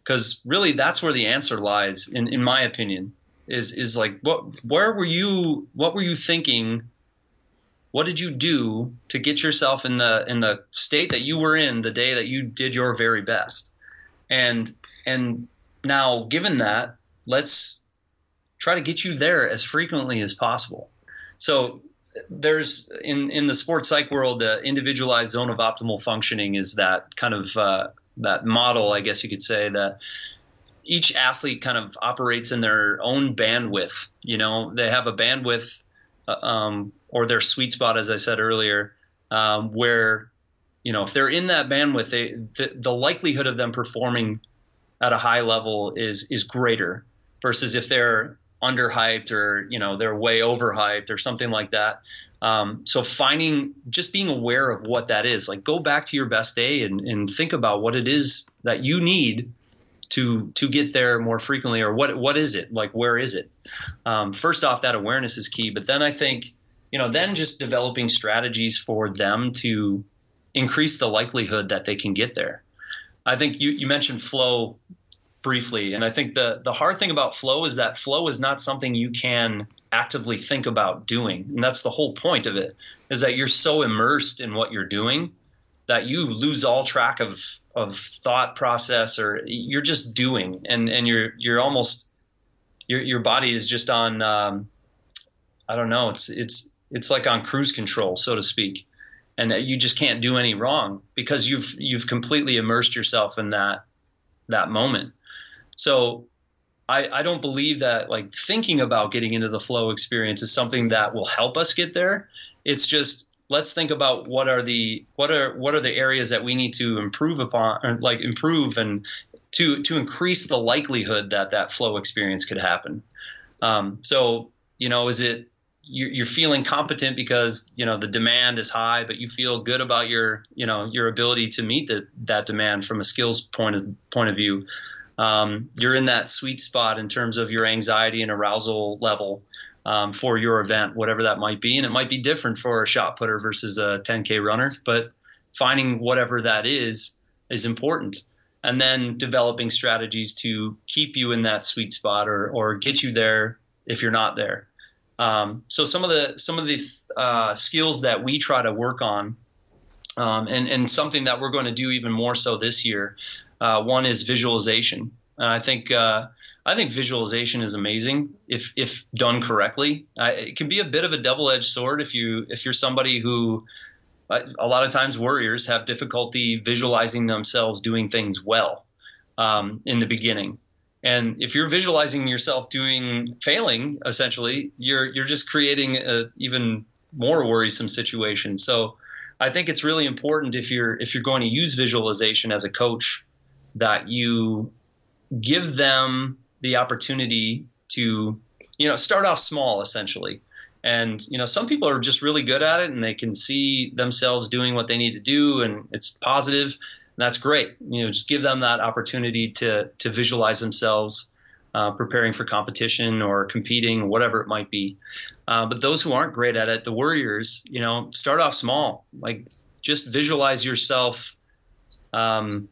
Because really that's where the answer lies in, in my opinion is is like what where were you what were you thinking what did you do to get yourself in the in the state that you were in the day that you did your very best? And and now given that let's try to get you there as frequently as possible. So there's in in the sports psych world the individualized zone of optimal functioning is that kind of uh, that model i guess you could say that each athlete kind of operates in their own bandwidth. You know they have a bandwidth um, or their sweet spot, as I said earlier, um, where you know if they're in that bandwidth, they, the, the likelihood of them performing at a high level is is greater versus if they're underhyped or you know they're way overhyped or something like that. Um, so finding just being aware of what that is, like go back to your best day and, and think about what it is that you need to to get there more frequently or what what is it? Like where is it? Um, first off that awareness is key but then i think you know then just developing strategies for them to increase the likelihood that they can get there. I think you, you mentioned flow briefly and i think the the hard thing about flow is that flow is not something you can actively think about doing and that's the whole point of it is that you're so immersed in what you're doing that you lose all track of of thought process or you're just doing and and you're you're almost your your body is just on um, I don't know it's it's it's like on cruise control so to speak. And you just can't do any wrong because you've you've completely immersed yourself in that that moment. So I, I don't believe that like thinking about getting into the flow experience is something that will help us get there. It's just let's think about what are the what are what are the areas that we need to improve upon or like improve and to to increase the likelihood that that flow experience could happen. Um, so you know is it you're feeling competent because you know the demand is high but you feel good about your you know your ability to meet the, that demand from a skills point of point of view. Um, you're in that sweet spot in terms of your anxiety and arousal level um, for your event, whatever that might be. And it might be different for a shot putter versus a 10K runner, but finding whatever that is is important. And then developing strategies to keep you in that sweet spot or, or get you there if you're not there. Um, so some of the some of the uh, skills that we try to work on, um, and and something that we're going to do even more so this year, uh, one is visualization. And I think uh, I think visualization is amazing if if done correctly. Uh, it can be a bit of a double edged sword if you if you're somebody who uh, a lot of times worriers have difficulty visualizing themselves doing things well um, in the beginning. And if you're visualizing yourself doing failing, essentially, you're you're just creating even more worrisome situation. So I think it's really important if you're if you're going to use visualization as a coach that you give them the opportunity to, you know, start off small essentially. And, you know, some people are just really good at it and they can see themselves doing what they need to do and it's positive. And that's great. You know, just give them that opportunity to, to visualize themselves uh, preparing for competition or competing, whatever it might be. Uh, but those who aren't great at it, the worriers, you know, start off small. Like just visualize yourself, um,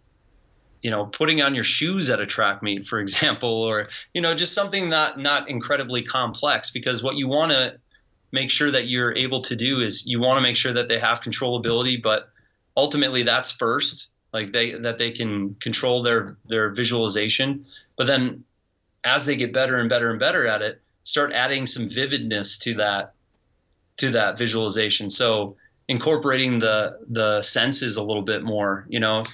you know, putting on your shoes at a track meet, for example, or you know, just something not not incredibly complex. Because what you want to make sure that you're able to do is you want to make sure that they have controllability, but ultimately that's first like they that they can control their their visualization but then as they get better and better and better at it, start adding some vividness to that to that visualization. So incorporating the the senses a little bit more, you know,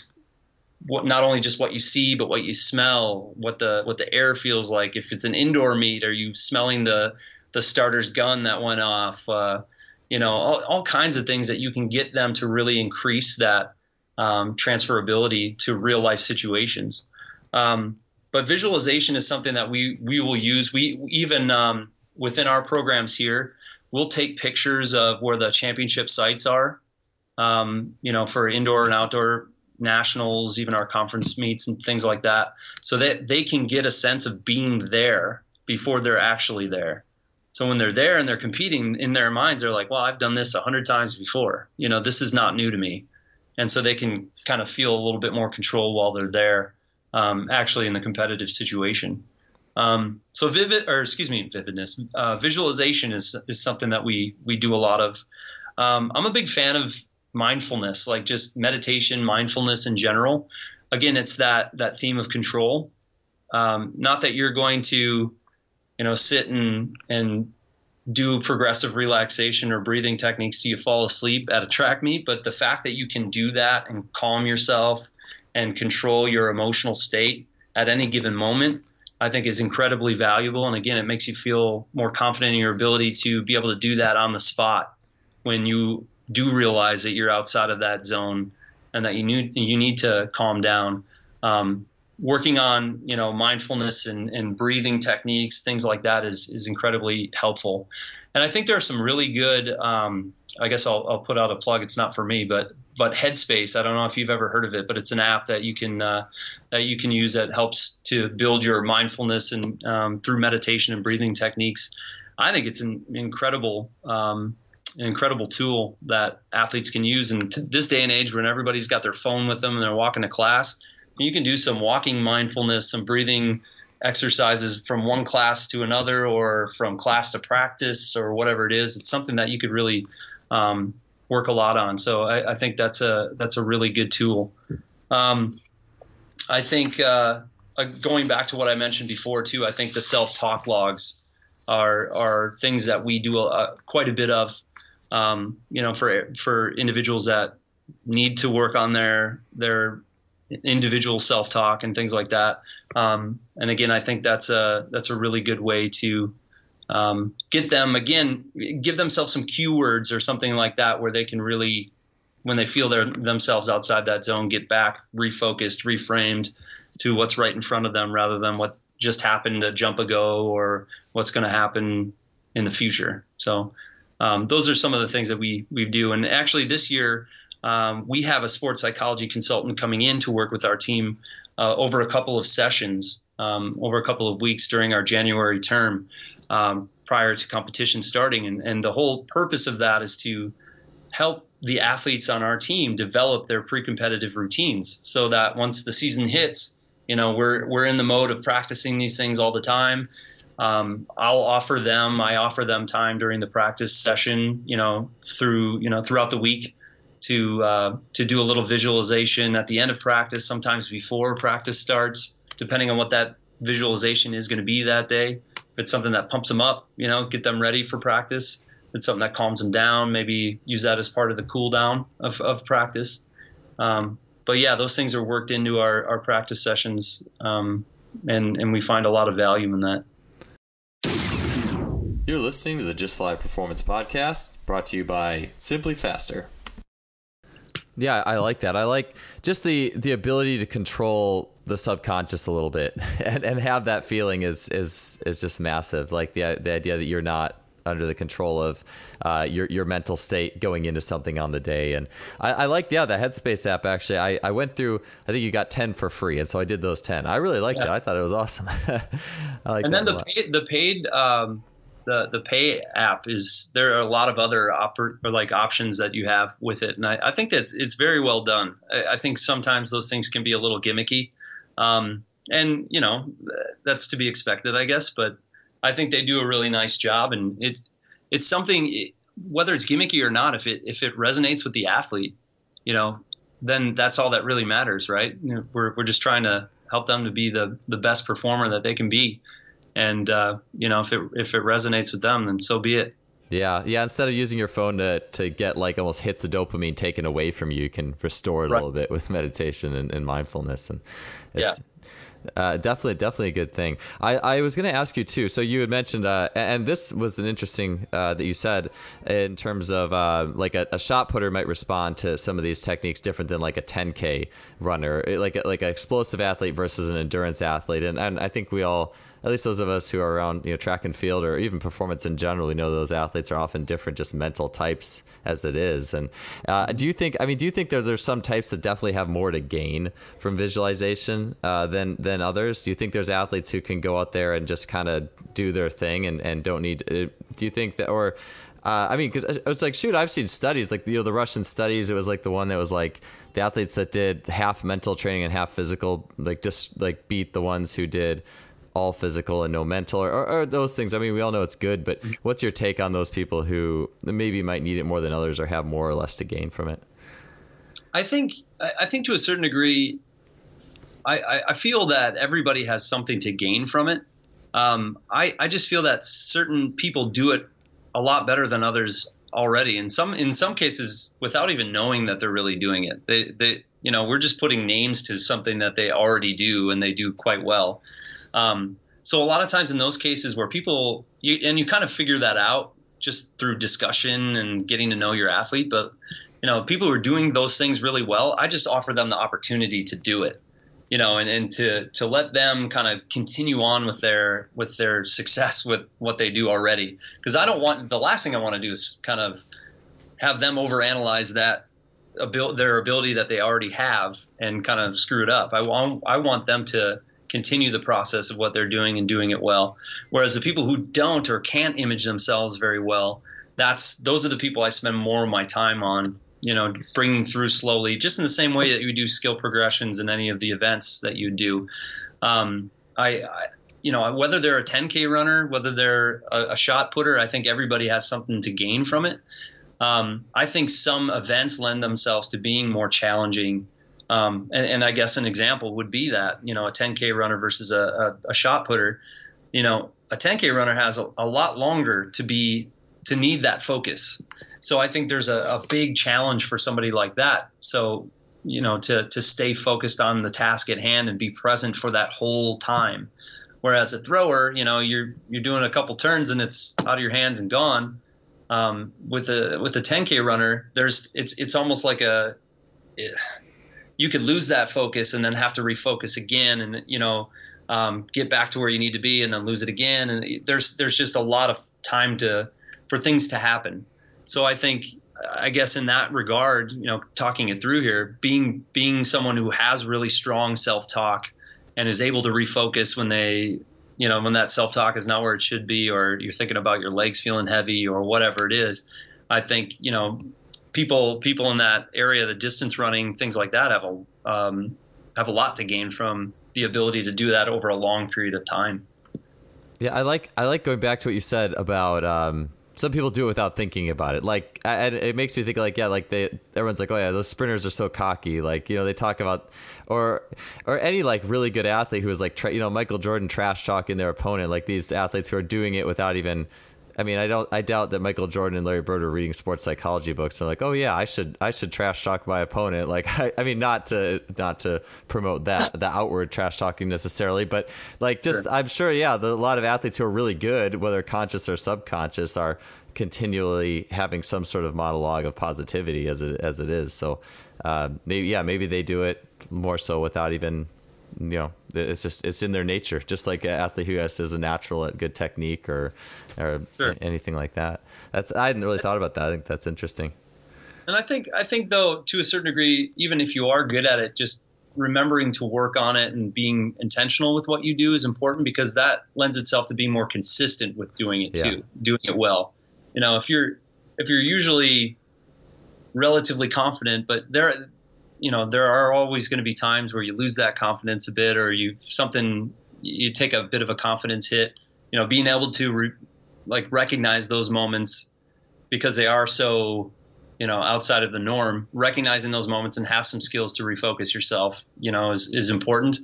what not only just what you see, but what you smell, what the what the air feels like. If it's an indoor meet, are you smelling the the starter's gun that went off? Uh, you know, all, all kinds of things that you can get them to really increase that um, transferability to real life situations. Um, but visualization is something that we we will use. We even um, within our programs here, we'll take pictures of where the championship sites are. Um, you know, for indoor and outdoor nationals, even our conference meets and things like that, so that they can get a sense of being there before they're actually there. So when they're there and they're competing in their minds, they're like, "Well, I've done this a hundred times before. You know, this is not new to me," and so they can kind of feel a little bit more control while they're there um, actually in the competitive situation. Um, so vivid, or excuse me, vividness, uh, visualization is is something that we we do a lot of. Um, I'm a big fan of mindfulness, like just meditation, mindfulness in general. Again, it's that that theme of control. Um, not that you're going to, you know, sit and and do progressive relaxation or breathing techniques so you fall asleep at a track meet, but the fact that you can do that and calm yourself and control your emotional state at any given moment, I think is incredibly valuable. And again, it makes you feel more confident in your ability to be able to do that on the spot when you do realize that you're outside of that zone and that you need you need to calm down. Um, working on you know mindfulness and, and breathing techniques, things like that is is incredibly helpful. And I think there are some really good. Um, I guess I'll, I'll put out a plug. It's not for me, but but Headspace. I don't know if you've ever heard of it, but it's an app that you can uh, that you can use that helps to build your mindfulness and um, through meditation and breathing techniques. I think it's an incredible. Um, an incredible tool that athletes can use in t- this day and age when everybody's got their phone with them and they're walking to class. You can do some walking mindfulness, some breathing exercises from one class to another or from class to practice or whatever it is. It's something that you could really um, work a lot on. So I, I, think that's a that's a really good tool. Um, I think uh, uh, going back to what I mentioned before too. I think the self talk logs are are things that we do a, quite a bit of. Um, you know, for for individuals that need to work on their their individual self talk and things like that. Um, and again, I think that's a that's a really good way to um, get them again, give themselves some keywords or something like that where they can really, when they feel their themselves outside that zone, get back refocused, reframed to what's right in front of them rather than what just happened a jump ago or what's going to happen in the future. So um, those are some of the things that we we do. And actually, this year um, we have a sports psychology consultant coming in to work with our team uh, over a couple of sessions, um, over a couple of weeks during our January term um, prior to competition starting. And, and the whole purpose of that is to help the athletes on our team develop their pre-competitive routines so that once the season hits, you know, we're, we're in the mode of practicing these things all the time. Um, I'll offer them, I offer them time during the practice session, you know, through, you know, throughout the week to, uh, to do a little visualization at the end of practice, sometimes before practice starts, depending on what that visualization is going to be that day If it's something that pumps them up, you know, get them ready for practice. If it's something that calms them down, maybe use that as part of the cool down of, of practice. Um, but yeah, those things are worked into our, our practice sessions, um, and, and we find a lot of value in that. You're listening to the Just Fly Performance Podcast, brought to you by SimpliFaster. Yeah, I like that. I like just the the ability to control the subconscious a little bit and, and have that feeling is is is just massive. Like the the idea that you're not under the control of uh, your your mental state going into something on the day. And I, I like yeah the Headspace app actually. I, I went through. I think you got ten for free, and so I did those ten. I really liked yeah. it. I thought it was awesome. I like. And then the paid, the paid um, the the pay app is there are a lot of other oper- or like options that you have with it, and I, I think that it's very well done. I, I, think sometimes those things can be a little gimmicky, um, and you know that's to be expected, I guess. But I think they do a really nice job, and it it's something whether it's gimmicky or not. If it if it resonates with the athlete, you know, then that's all that really matters, right? You know, we're we're just trying to help them to be the the best performer that they can be and uh, you know if it if it resonates with them, then so be it. Yeah, yeah. Instead of using your phone to, to get like almost hits of dopamine taken away from you, you can restore it right. a little bit with meditation and, and mindfulness. And yeah. Uh, definitely, definitely a good thing. I, I was going to ask you too. So you had mentioned, uh, and this was an interesting uh, that you said in terms of uh, like a, a, shot putter might respond to some of these techniques different than like a 10k runner, like like an explosive athlete versus an endurance athlete. And and I think we all at least those of us who are around you know track and field or even performance in general, we know those athletes are often different, just mental types as it is. And uh, do you think? I mean, do you think that there's some types that definitely have more to gain from visualization uh, than than others? Do you think there's athletes who can go out there and just kind of do their thing and and don't need? Uh, do you think that or uh, I mean, because it's like, shoot, I've seen studies like you know the Russian studies. It was like the one that was like the athletes that did half mental training and half physical, like just like beat the ones who did all physical and no mental or, or, or, those things. I mean we all know it's good but what's your take on those people who maybe might need it more than others or have more or less to gain from it? I think i think to a certain degree i, I feel that everybody has something to gain from it. Um, I, I just feel that certain people do it a lot better than others already. In some in some cases without even knowing that they're really doing it. They, they you know we're just putting names to something that they already do and they do quite well um, so a lot of times in those cases where people you, and you kind of figure that out just through discussion and getting to know your athlete, but you know people who are doing those things really well, I just offer them the opportunity to do it you know, and, and to to let them kind of continue on with their with their success with what they do already. Because I don't want the last thing I want to do is kind of have them overanalyze that abil- their ability that they already have and kind of screw it up. I want I want them to continue the process of what they're doing and doing it well. Whereas the people who don't or can't image themselves very well, that's those are the people I spend more of my time on. You know, bringing through slowly, just in the same way that you do skill progressions in any of the events that you do. Um, I, I you know, whether they're a 10K runner, whether they're a, a, shot putter, I think everybody has something to gain from it. Um, I think some events lend themselves to being more challenging um, and, and, I guess an example would be that, you know, a 10K runner versus a, a, a shot putter, you know, a 10K runner has a, a, lot longer to be, to need that focus. So I think there's a, a big challenge for somebody like that. So, you know, to, to stay focused on the task at hand and be present for that whole time. Whereas a thrower, you know, you're, you're doing a couple turns and it's out of your hands and gone. Um, with a, with a 10K runner, there's, it's, it's almost like a, you could lose that focus and then have to refocus again and you know um, get back to where you need to be and then lose it again. And there's there's just a lot of time to for things to happen. So i think i guess in that regard you know talking it through here being being someone who has really strong self-talk and is able to refocus when they you know when that self-talk is not where it should be or you're thinking about your legs feeling heavy or whatever it is i think you know people people in that area, the distance running, things like that, have a um, have a lot to gain from the ability to do that over a long period of time. Yeah, I like I like going back to what you said about um, some people do it without thinking about it. Like, and it makes me think like, yeah, like they everyone's like, oh yeah, those sprinters are so cocky. Like, you know, they talk about or or any like really good athlete who is like, tra- you know, Michael Jordan trash talking their opponent. Like these athletes who are doing it without even I mean, I don't. I doubt that Michael Jordan and Larry Bird are reading sports psychology books. They're like, oh yeah, I should. I should trash talk my opponent. Like, I, I mean, not to not to promote that the outward trash talking necessarily, but like, just sure. I'm sure, yeah, the, a lot of athletes who are really good, whether conscious or subconscious, are continually having some sort of monologue of positivity as it as it is. So, uh, maybe yeah, maybe they do it more so without even you know, it's just it's in their nature, just like an athlete who has is a natural at good technique or or sure. anything like that. That's I hadn't really thought about that. I think that's interesting. And I think I think though to a certain degree, even if you are good at it, just remembering to work on it and being intentional with what you do is important because that lends itself to being more consistent with doing it yeah. too, doing it well. You know, if you're if you're usually relatively confident, but there you know there are always going to be times where you lose that confidence a bit or you something you take a bit of a confidence hit. You know being able to re, like recognize those moments because they are so you know outside of the norm recognizing those moments and have some skills to refocus yourself you know is, is important.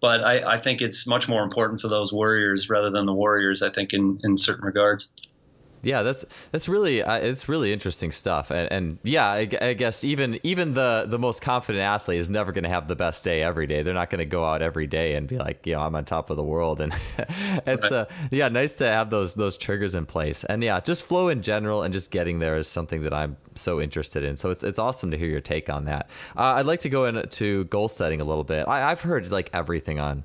But I, I think it's much more important for those worriers rather than the warriors i think in, in certain regards yeah, that's that's really uh, it's really interesting stuff, and, and yeah, I, I, guess even even the the most confident athlete is never going to have the best day every day. They're not going to go out every day and be like, you know, I'm on top of the world, and it's uh, yeah, nice to have those those triggers in place, and yeah, just flow in general and just getting there is something that I'm so interested in. So it's it's awesome to hear your take on that. Uh, I'd like to go into goal setting a little bit. I, I've heard like everything on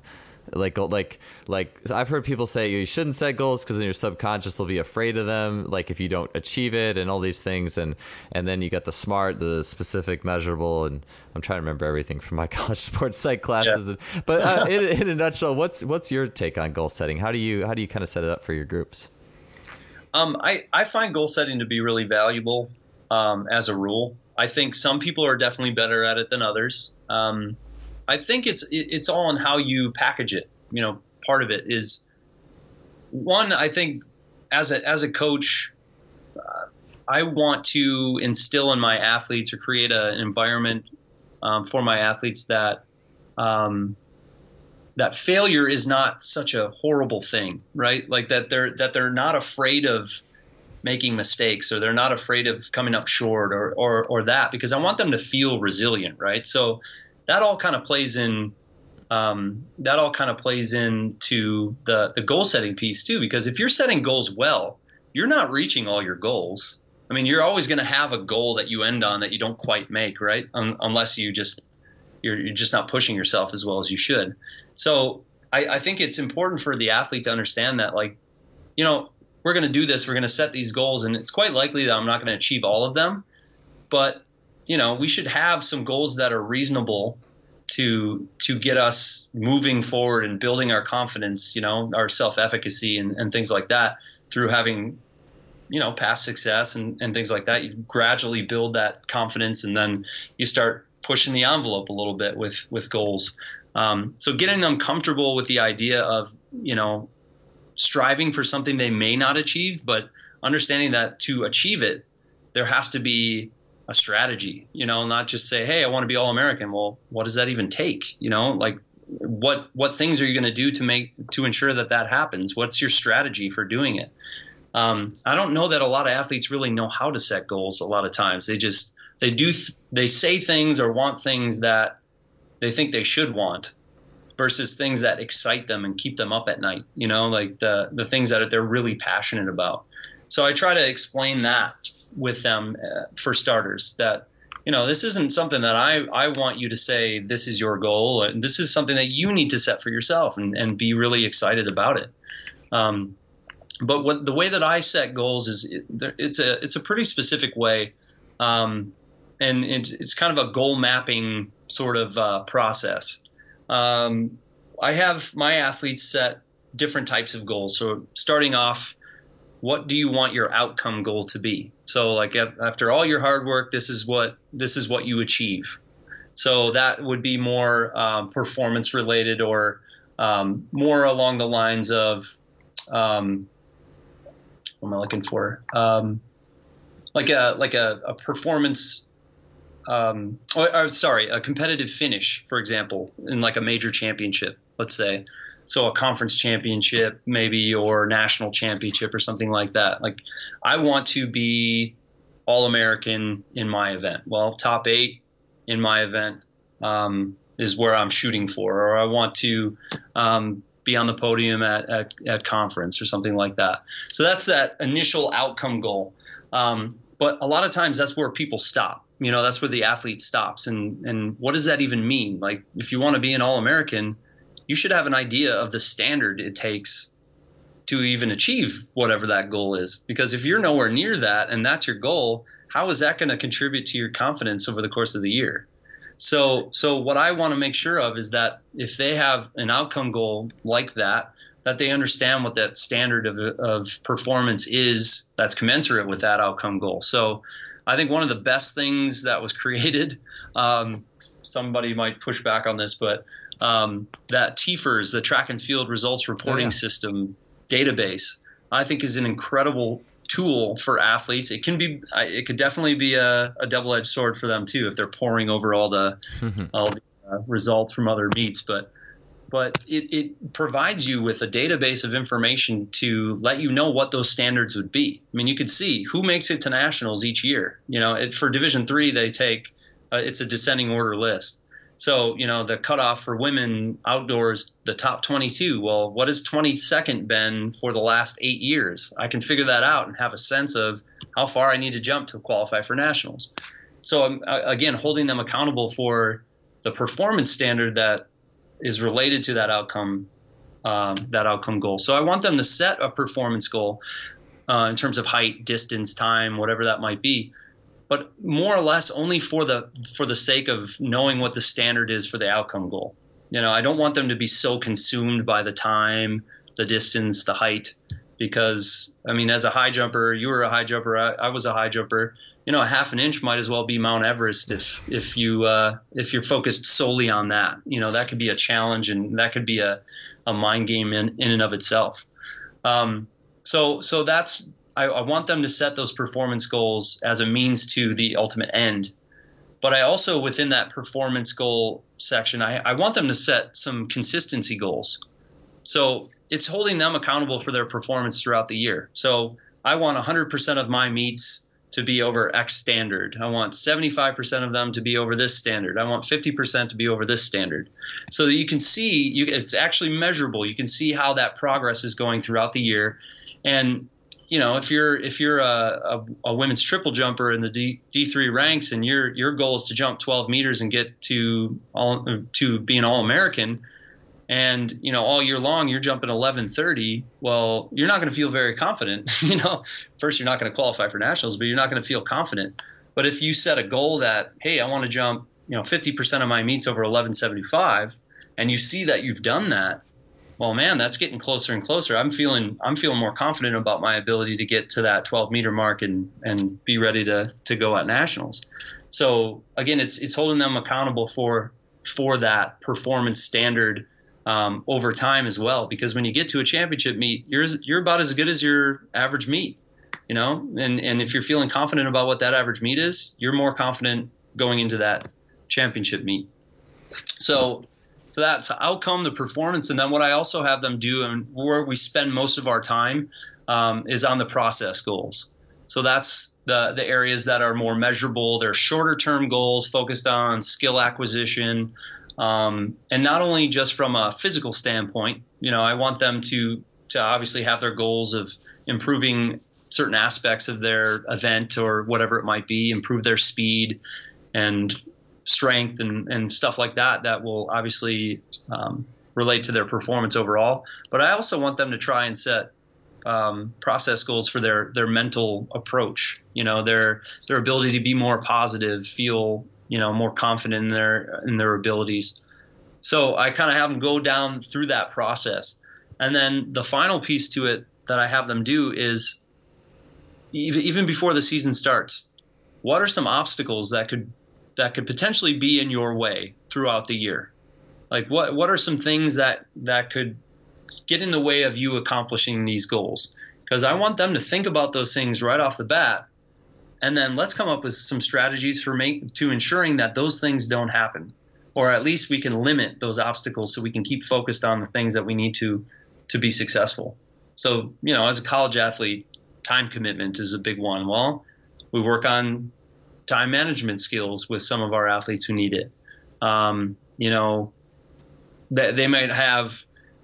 like like like I've heard people say you shouldn't set goals because then your subconscious will be afraid of them. Like if you don't achieve it and all these things, and and then you got the smart, the specific, measurable, and I'm trying to remember everything from my college sports psych classes. Yeah. but uh, in, in a nutshell, what's what's your take on goal setting? How do you how do you kind of set it up for your groups? Um, I I find goal setting to be really valuable um, as a rule. I think some people are definitely better at it than others. Um, I think it's it's all on how you package it. You know, part of it is one. I think as a as a coach, uh, I want to instill in my athletes or create a, an environment um, for my athletes that um, that failure is not such a horrible thing, right? Like that they're that they're not afraid of making mistakes or they're not afraid of coming up short or, or, or that because I want them to feel resilient, right? So that all kind of plays in um, that all kind of plays into the the goal setting piece too because if you're setting goals well you're not reaching all your goals. I mean you're always going to have a goal that you end on that you don't quite make right? Un- unless you just you're, you're just not pushing yourself as well as you should. So I, I think it's important for the athlete to understand that like you know we're going to do this we're going to set these goals and it's quite likely that i'm not going to achieve all of them but you know, we should have some goals that are reasonable to to get us moving forward and building our confidence, you know, our self efficacy and, and things like that through having, you know, past success and, and things like that. You gradually build that confidence and then you start pushing the envelope a little bit with with goals. Um, so getting them comfortable with the idea of, you know, striving for something they may not achieve, but understanding that to achieve it, there has to be a strategy, you know, not just say, "Hey, I want to be all American." Well, what does that even take? You know, like what what things are you going to do to make to ensure that that happens? What's your strategy for doing it? Um, I don't know that a lot of athletes really know how to set goals. A lot of times, they just they do th- they say things or want things that they think they should want versus things that excite them and keep them up at night. You know, like the the things that they're really passionate about. So I try to explain that with them uh, for starters that you know this isn't something that I, I want you to say this is your goal and this is something that you need to set for yourself and, and be really excited about it. Um, but what the way that I set goals is it, it's a it's a pretty specific way um, and it's, it's, kind of a goal mapping sort of uh, process. Um, I have my athletes set different types of goals. So starting off what do you want your outcome goal to be? So like after all your hard work this is what this is what you achieve. So that would be more um, performance related or um, more along the lines of um, what am i looking for? Um, like a like a, a performance um, or, or sorry a competitive finish for example in like a major championship let's say so a conference championship maybe or national championship or something like that. Like i want to be all american in my event. Well top eight in my event um, is where i'm shooting for or i want to um, be on the podium at, at, at, conference or something like that. So that's that initial outcome goal. Um, but a lot of times that's where people stop. You know that's where the athlete stops. And and what does that even mean? Like if you want to be an all american you should have an idea of the standard it takes to even achieve whatever that goal is. Because if you're nowhere near that and that's your goal, how is that going to contribute to your confidence over the course of the year? So, so what I want to make sure of is that if they have an outcome goal like that, that they understand what that standard of, of performance is that's commensurate with that outcome goal. So, I think one of the best things that was created, um, somebody might push back on this, but um, that TFRRS, the track and field results reporting oh, yeah. system database, I think is an incredible tool for athletes. It can be, it could definitely be a, a double-edged sword for them too if they're pouring over all the all the uh, results from other meets. But but it, it provides you with a database of information to let you know what those standards would be. I mean, you could see who makes it to nationals each year. You know, it, for Division three, they take uh, it's a descending order list. So, you know, the cutoff for women outdoors, the top 22. Well, what has 22nd been for the last eight years? I can figure that out and have a sense of how far I need to jump to qualify for nationals. So, I'm, again, holding them accountable for the performance standard that is related to that outcome, um, that outcome goal. So, I want them to set a performance goal uh, in terms of height, distance, time, whatever that might be but more or less only for the for the sake of knowing what the standard is for the outcome goal. You know, I don't want them to be so consumed by the time, the distance, the height, because I mean, as a high jumper, you were a high jumper, I, I was a high jumper. You know, a half an inch might as well be Mount Everest if if you uh, if you're focused solely on that. You know, that could be a challenge and that could be a, a mind game in, in and of itself. Um, so so that's I, I want them to set those performance goals as a means to the ultimate end. But I also, within that performance goal section, I, I want them to set some consistency goals. So it's holding them accountable for their performance throughout the year. So I want 100% of my meets to be over X standard. I want 75% of them to be over this standard. I want 50% to be over this standard. So that you can see, you, it's actually measurable. You can see how that progress is going throughout the year. And you know, if you're if you're a, a, a, women's triple jumper in the D three ranks and your your goal is to jump 12 meters and get to all to be an All American, and you know all year long you're jumping 11:30, well, you're not going to feel very confident. you know, first you're not going to qualify for nationals, but you're not going to feel confident. But if you set a goal that hey, I want to jump, you know, 50% of my meets over 11:75, and you see that you've done that, well, man, that's getting closer and closer. I'm feeling I'm feeling more confident about my ability to get to that 12 meter mark and and be ready to to go at nationals. So again, it's it's holding them accountable for for that performance standard um, over time as well. Because when you get to a championship meet, you're you're about as good as your average meet, you know. And and if you're feeling confident about what that average meet is, you're more confident going into that championship meet. So so that's outcome, the performance, and then what I also have them do, and where we spend most of our time, um, is on the process goals. So that's the the areas that are more measurable. They're shorter term goals focused on skill acquisition, um, and not only just from a physical standpoint. You know, I want them to to obviously have their goals of improving certain aspects of their event or whatever it might be, improve their speed, and strength and, and stuff like that that will obviously um, relate to their performance overall. But I also want them to try and set um, process goals for their their mental approach. You know, their their ability to be more positive, feel you know more confident in their in their abilities. So I kind of have them go down through that process, and then the final piece to it that I have them do is even before the season starts. What are some obstacles that could that could potentially be in your way throughout the year? Like what what are some things that that could get in the way of you accomplishing these goals? Because I want them to think about those things right off the bat, and then let's come up with some strategies for make to ensuring that those things don't happen, or at least we can limit those obstacles so we can keep focused on the things that we need to to be successful. So you know, as a college athlete, time commitment is a big one. Well, we work on time management skills with some of our athletes who need it. Um, you know, that they might have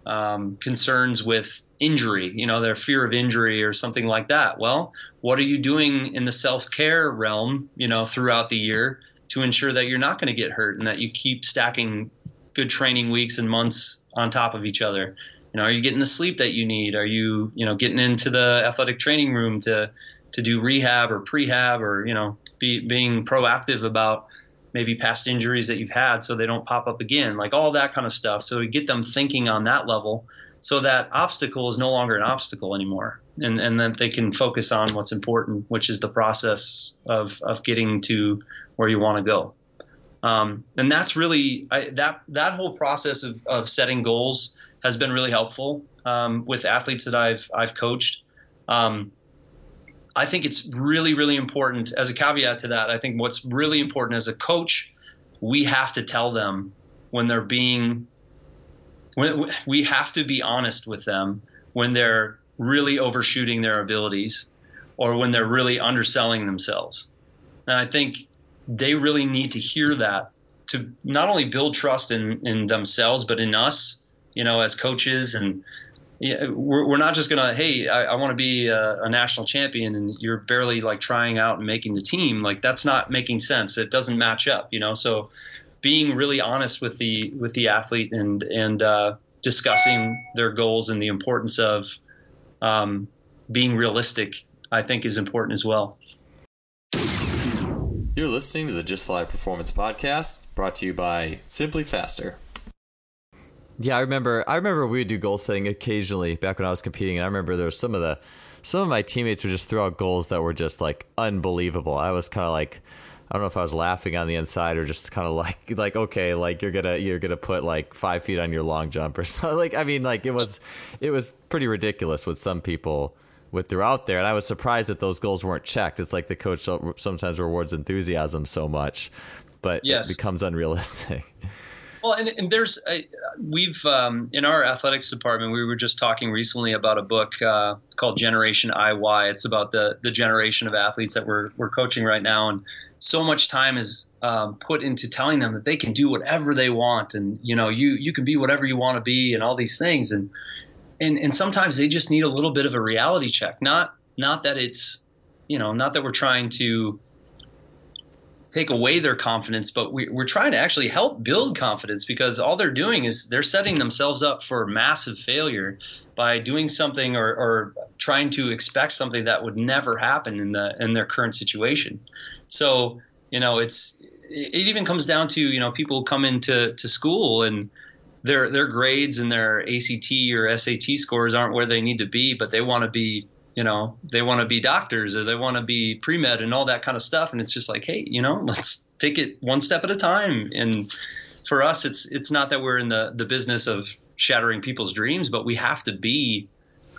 um, concerns with injury, you know, their fear of injury or something like that. Well, what are you doing in the self care realm, you know, throughout the year to ensure that you're not going to get hurt and that you keep stacking good training weeks and months on top of each other you know are you getting the sleep that you need are you you know getting into the athletic training room to to do rehab or prehab or you know be being proactive about maybe past injuries that you've had so they don't pop up again like all that kind of stuff. So we get them thinking on that level so that obstacle is no longer an obstacle anymore. And and that they can focus on what's important which is the process of of getting to where you want to go. Um, and that's really I, that that whole process of, of setting goals has been really helpful um, with athletes that I've I've coached. Um, I think it's really really important. As a caveat to that, I think what's really important as a coach, we have to tell them when they're being when, we have to be honest with them when they're really overshooting their abilities or when they're really underselling themselves. And I think they really need to hear that to not only build trust in, in themselves, but in us, you know, as coaches. And yeah, we're, we're not just to, hey, I, I want to be a, a, national champion and you're barely like trying out and making the team. Like that's not making sense. It doesn't match up, you know? So being really honest with the, with the athlete and, and, uh, discussing their goals and the importance of, um, being realistic, I think is important as well. You're listening to the Just Fly Performance Podcast, brought to you by SimpliFaster. Yeah, I remember. I remember we would do goal setting occasionally back when I was competing, and I remember there was some of the some of my teammates would just throw out goals that were just like unbelievable. I was kind of like. I don't know if I was laughing on the inside or just kind of like like okay like you're gonna you're gonna put like five feet on your long jump or something like I mean like it was it was pretty ridiculous with some people with throughout there. And I was surprised that those goals weren't checked. It's like the coach sometimes rewards enthusiasm so much, but yes. it becomes unrealistic. Well, and, and there's a, we've um, in our athletics department we were just talking recently about a book uh, called Generation IY. It's about the the generation of athletes that we're we're coaching right now, and so much time is um, put into telling them that they can do whatever they want, and you know you you can be whatever you want to be, and all these things, and and and sometimes they just need a little bit of a reality check. Not not that it's you know not that we're trying to take away their confidence, but we, are trying to actually help build confidence because all they're doing is they're setting themselves up for massive failure by doing something or, or trying to expect something that would never happen in the in their current situation. So you know it's it even comes down to you know people come into to school and their their grades and their ACT or SAT scores aren't where they need to be, but they want to be, you know, they want to be doctors or they want to be pre med and all that kind of stuff. And it's just like, hey, you know, let's take it one step at a time. And for us, it's it's not that we're in the the business of shattering people's dreams, but we have to be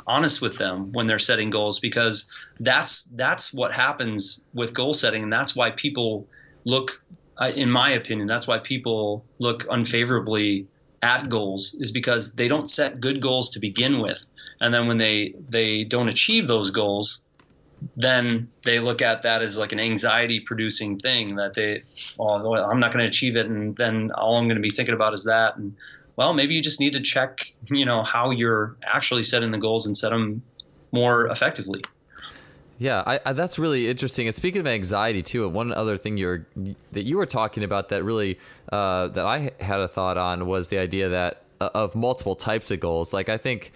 honest with them when they're setting goals because that's that's what happens with goal setting, and that's why people look. In my opinion, that's why people look unfavorably at goals is because they don't set good goals to begin with, and then when they they don't achieve those goals, then they look at that as like an anxiety producing thing that they, oh, I'm not going to achieve it, and then all I'm going to be thinking about is that. And well, maybe you just need to check, you know, how you're actually setting the goals and set them more effectively. Yeah, I, I, that's really interesting. And speaking of anxiety too, one other thing you're that you were talking about that really uh, that I had a thought on was the idea that uh, of multiple types of goals. Like I think,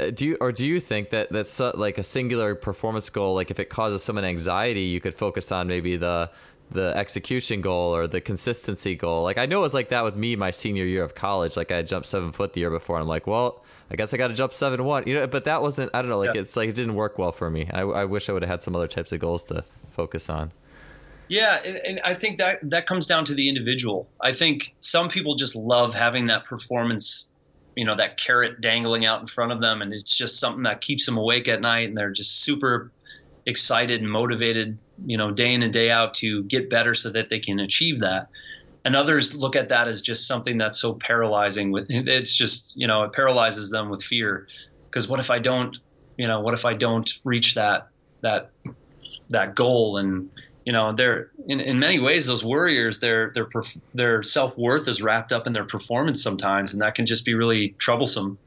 Uh, do you or do you think that that's like a singular performance goal? Like if it causes someone anxiety, you could focus on maybe the the execution goal or the consistency goal. Like I know it was like that with me my senior year of college. Like I jumped seven foot the year before. And I'm like, well, I guess I got to jump seven one. You know, but that wasn't. I don't know. Like yeah. it's like it didn't work well for me. I, I wish I would have had some other types of goals to focus on. Yeah, and, and, I think that that comes down to the individual. I think some people just love having that performance, you know, that carrot dangling out in front of them, and it's just something that keeps them awake at night, and they're just super excited and motivated, you know, day in and day out to get better so that they can achieve that. And others look at that as just something that's so paralyzing with it's just you know it paralyzes them with fear. Because what if i don't you know what if i don't reach that that that goal? And you know they're in, in many ways those worriers their their their self-worth is wrapped up in their performance sometimes and that can just be really troublesome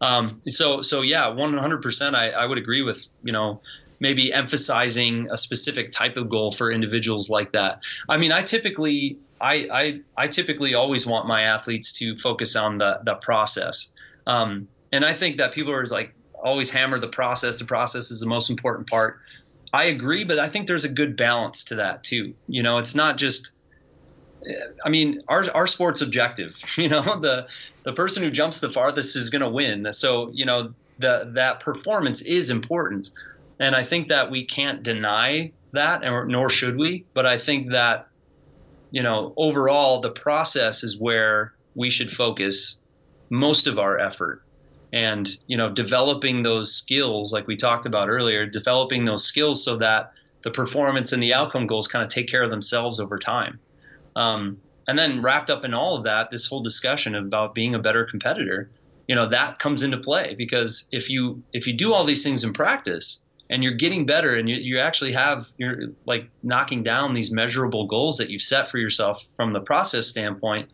um, so so yeah 100% I, I would agree with you know maybe emphasizing a specific type of goal for individuals like that. I mean, I typically I I, I typically always want my athletes to focus on the the process. Um, and I think that people are like always hammer the process. The process is the most important part. I agree, but I think there's a good balance to that too. You know, it's not just eh, I mean, our our sport's objective. You know, the the person who jumps the farthest is going to win. So you know, the that performance is important, and I think that we can't deny that, and nor should we. But I think that you know, overall, the process is where we should focus most of our effort and you know developing those skills like we talked about earlier developing those skills so that the performance and the outcome goals kind of take care of themselves over time. Um, and then wrapped up in all of that, this whole discussion about being a better competitor, you know, that comes into play because if you if you do all these things in practice and you're getting better and you, you actually have you're like knocking down these measurable goals that you've set for yourself from the process standpoint,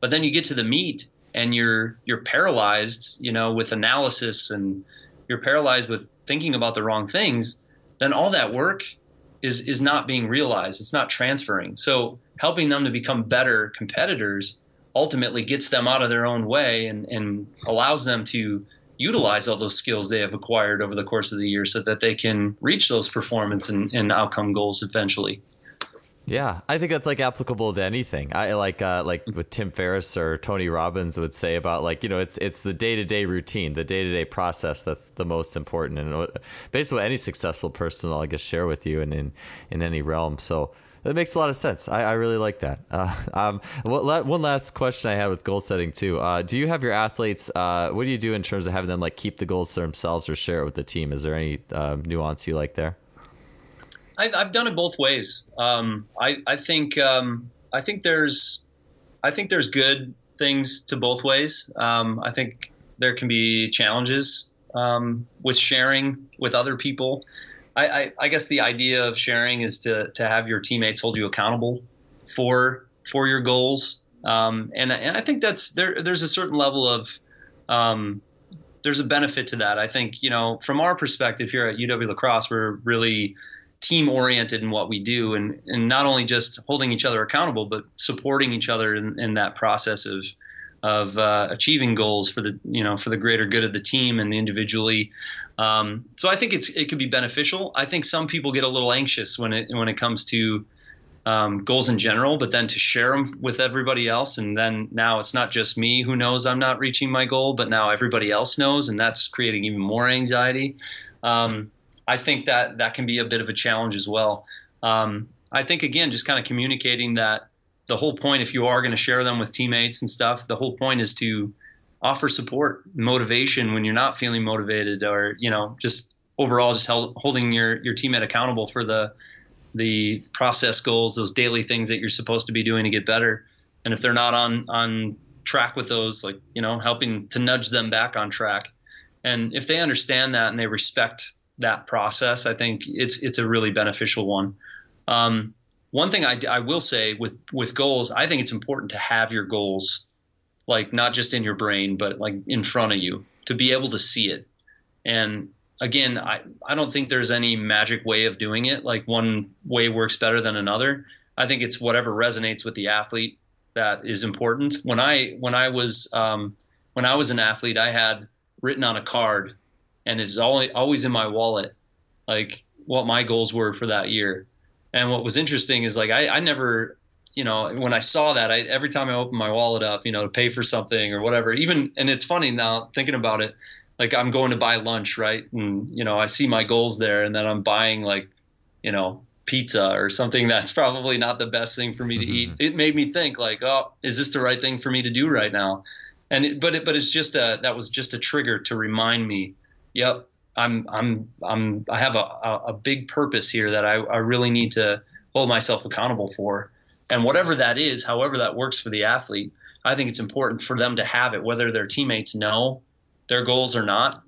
but then you get to the meet and you're you're paralyzed, you know, with analysis and you're paralyzed with thinking about the wrong things, then all that work is is not being realized. It's not transferring. So helping them to become better competitors ultimately gets them out of their own way and, and allows them to utilize all those skills they have acquired over the course of the year so that they can reach those performance and, and outcome goals eventually. Yeah, I think that's like applicable to anything. I like uh, like what Tim Ferriss or Tony Robbins would say about like you know it's it's the day to day routine, the day to day process that's the most important, and basically what any successful person will I guess share with you and in in any realm. So that makes a lot of sense. I, I really like that. Uh, um, one last question I have with goal setting too. Uh, do you have your athletes? Uh, what do you do in terms of having them like keep the goals to themselves or share it with the team? Is there any uh, nuance you like there? I, have done it both ways. Um, I, I think um, I think there's I think there's good things to both ways. Um, I think there can be challenges um, with sharing with other people. I, I, I, guess the idea of sharing is to to have your teammates hold you accountable for for your goals. Um, and and I think that's there. There's a certain level of um, there's a benefit to that. I think you know from our perspective here at UW La Crosse, we're really team oriented in what we do and, and not only just holding each other accountable but supporting each other in, in that process of of uh, achieving goals for the you know for the greater good of the team and the individually. Um, so I think it's it could be beneficial. I think some people get a little anxious when it when it comes to um, goals in general but then to share them with everybody else and then now it's not just me. Who knows? I'm not reaching my goal but now everybody else knows and that's creating even more anxiety. Um, I think that that can be a bit of a challenge as well. Um, I think again, just kind of communicating that the whole point, if you are going to share them with teammates and stuff, the whole point is to offer support, motivation when you're not feeling motivated, or you know, just overall, just held, holding your your teammate accountable for the the process goals, those daily things that you're supposed to be doing to get better. And if they're not on on track with those, like you know, helping to nudge them back on track. And if they understand that and they respect that process, I think it's it's a really beneficial one. Um, one thing I, I will say with with goals, I think it's important to have your goals like not just in your brain, but like in front of you to be able to see it. And again, I, I don't think there's any magic way of doing it. Like one way works better than another. I think it's whatever resonates with the athlete that is important. When I when I was um, when I was an athlete, I had written on a card and it's always always in my wallet, like what my goals were for that year. And what was interesting is like I, I never, you know, when I saw that, I every time I opened my wallet up, you know, to pay for something or whatever, even and it's funny now thinking about it, like I'm going to buy lunch, right? And you know, I see my goals there, and then I'm buying like, you know, pizza or something that's probably not the best thing for me to mm-hmm. eat. It made me think like, oh, is this the right thing for me to do right now? And it, but it, but it's just a that was just a trigger to remind me yep, I'm I'm I'm I have a, a big purpose here that I, I really need to hold myself accountable for. And whatever that is, however that works for the athlete, I think it's important for them to have it, whether their teammates know their goals or not.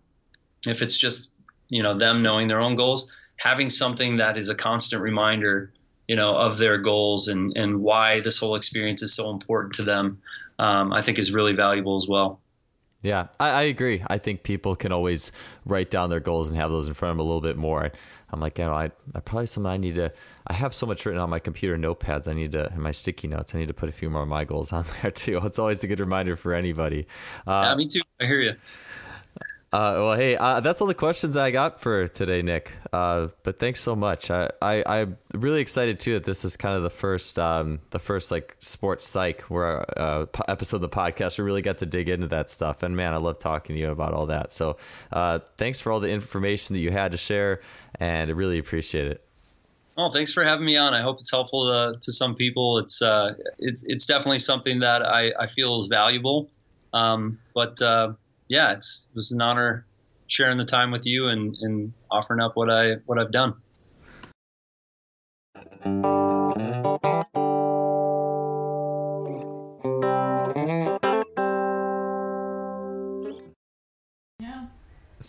If it's just, you know, them knowing their own goals, having something that is a constant reminder, you know, of their goals and, and why this whole experience is so important to them, um, I think is really valuable as well. Yeah, I, I, agree. I think people can always write down their goals and have those in front of them a little bit more. I'm like, you know, I, I probably something I need to. I have so much written on my computer notepads. I need to, in my sticky notes, I need to put a few more of my goals on there too. It's always a good reminder for anybody. Uh, yeah, me too. I hear you. Uh, well, hey, uh, that's all the questions I got for today, Nick. Uh, but thanks so much. I, I am really excited too that this is kind of the first um, the first like sports psych where uh, episode of the podcast we really got to dig into that stuff. And man, I love talking to you about all that. So uh, thanks for all the information that you had to share, and I really appreciate it. Oh, thanks for having me on. I hope it's helpful to, to some people. It's uh, it's it's definitely something that I, I feel is valuable. Um, but yeah, it's it was an honor sharing the time with you and, and offering up what I what I've done.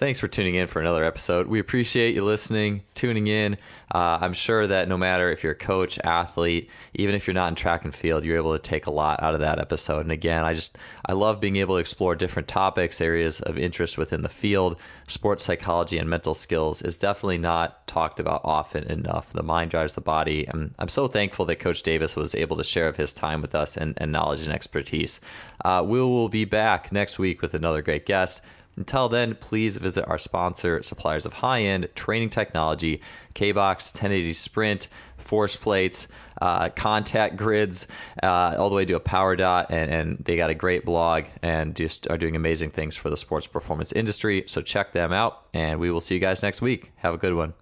Thanks for tuning in for another episode. We appreciate you listening, tuning in. Uh, I'm sure that no matter if you're a coach, athlete, even if you're not in track and field, you're able to take a lot out of that episode. And again, I just I love being able to explore different topics, areas of interest within the field. Sports psychology and mental skills is definitely not talked about often enough. The mind drives the body. And I'm so thankful that Coach Davis was able to share of his time with us and, and knowledge and expertise. Uh, we will be back next week with another great guest. Until then, please visit our sponsor, suppliers of high end training technology, KBox 1080 Sprint, force plates, uh, contact grids, uh, all the way to a power dot. And, and they got a great blog and just are doing amazing things for the sports performance industry. So check them out, and we will see you guys next week. Have a good one.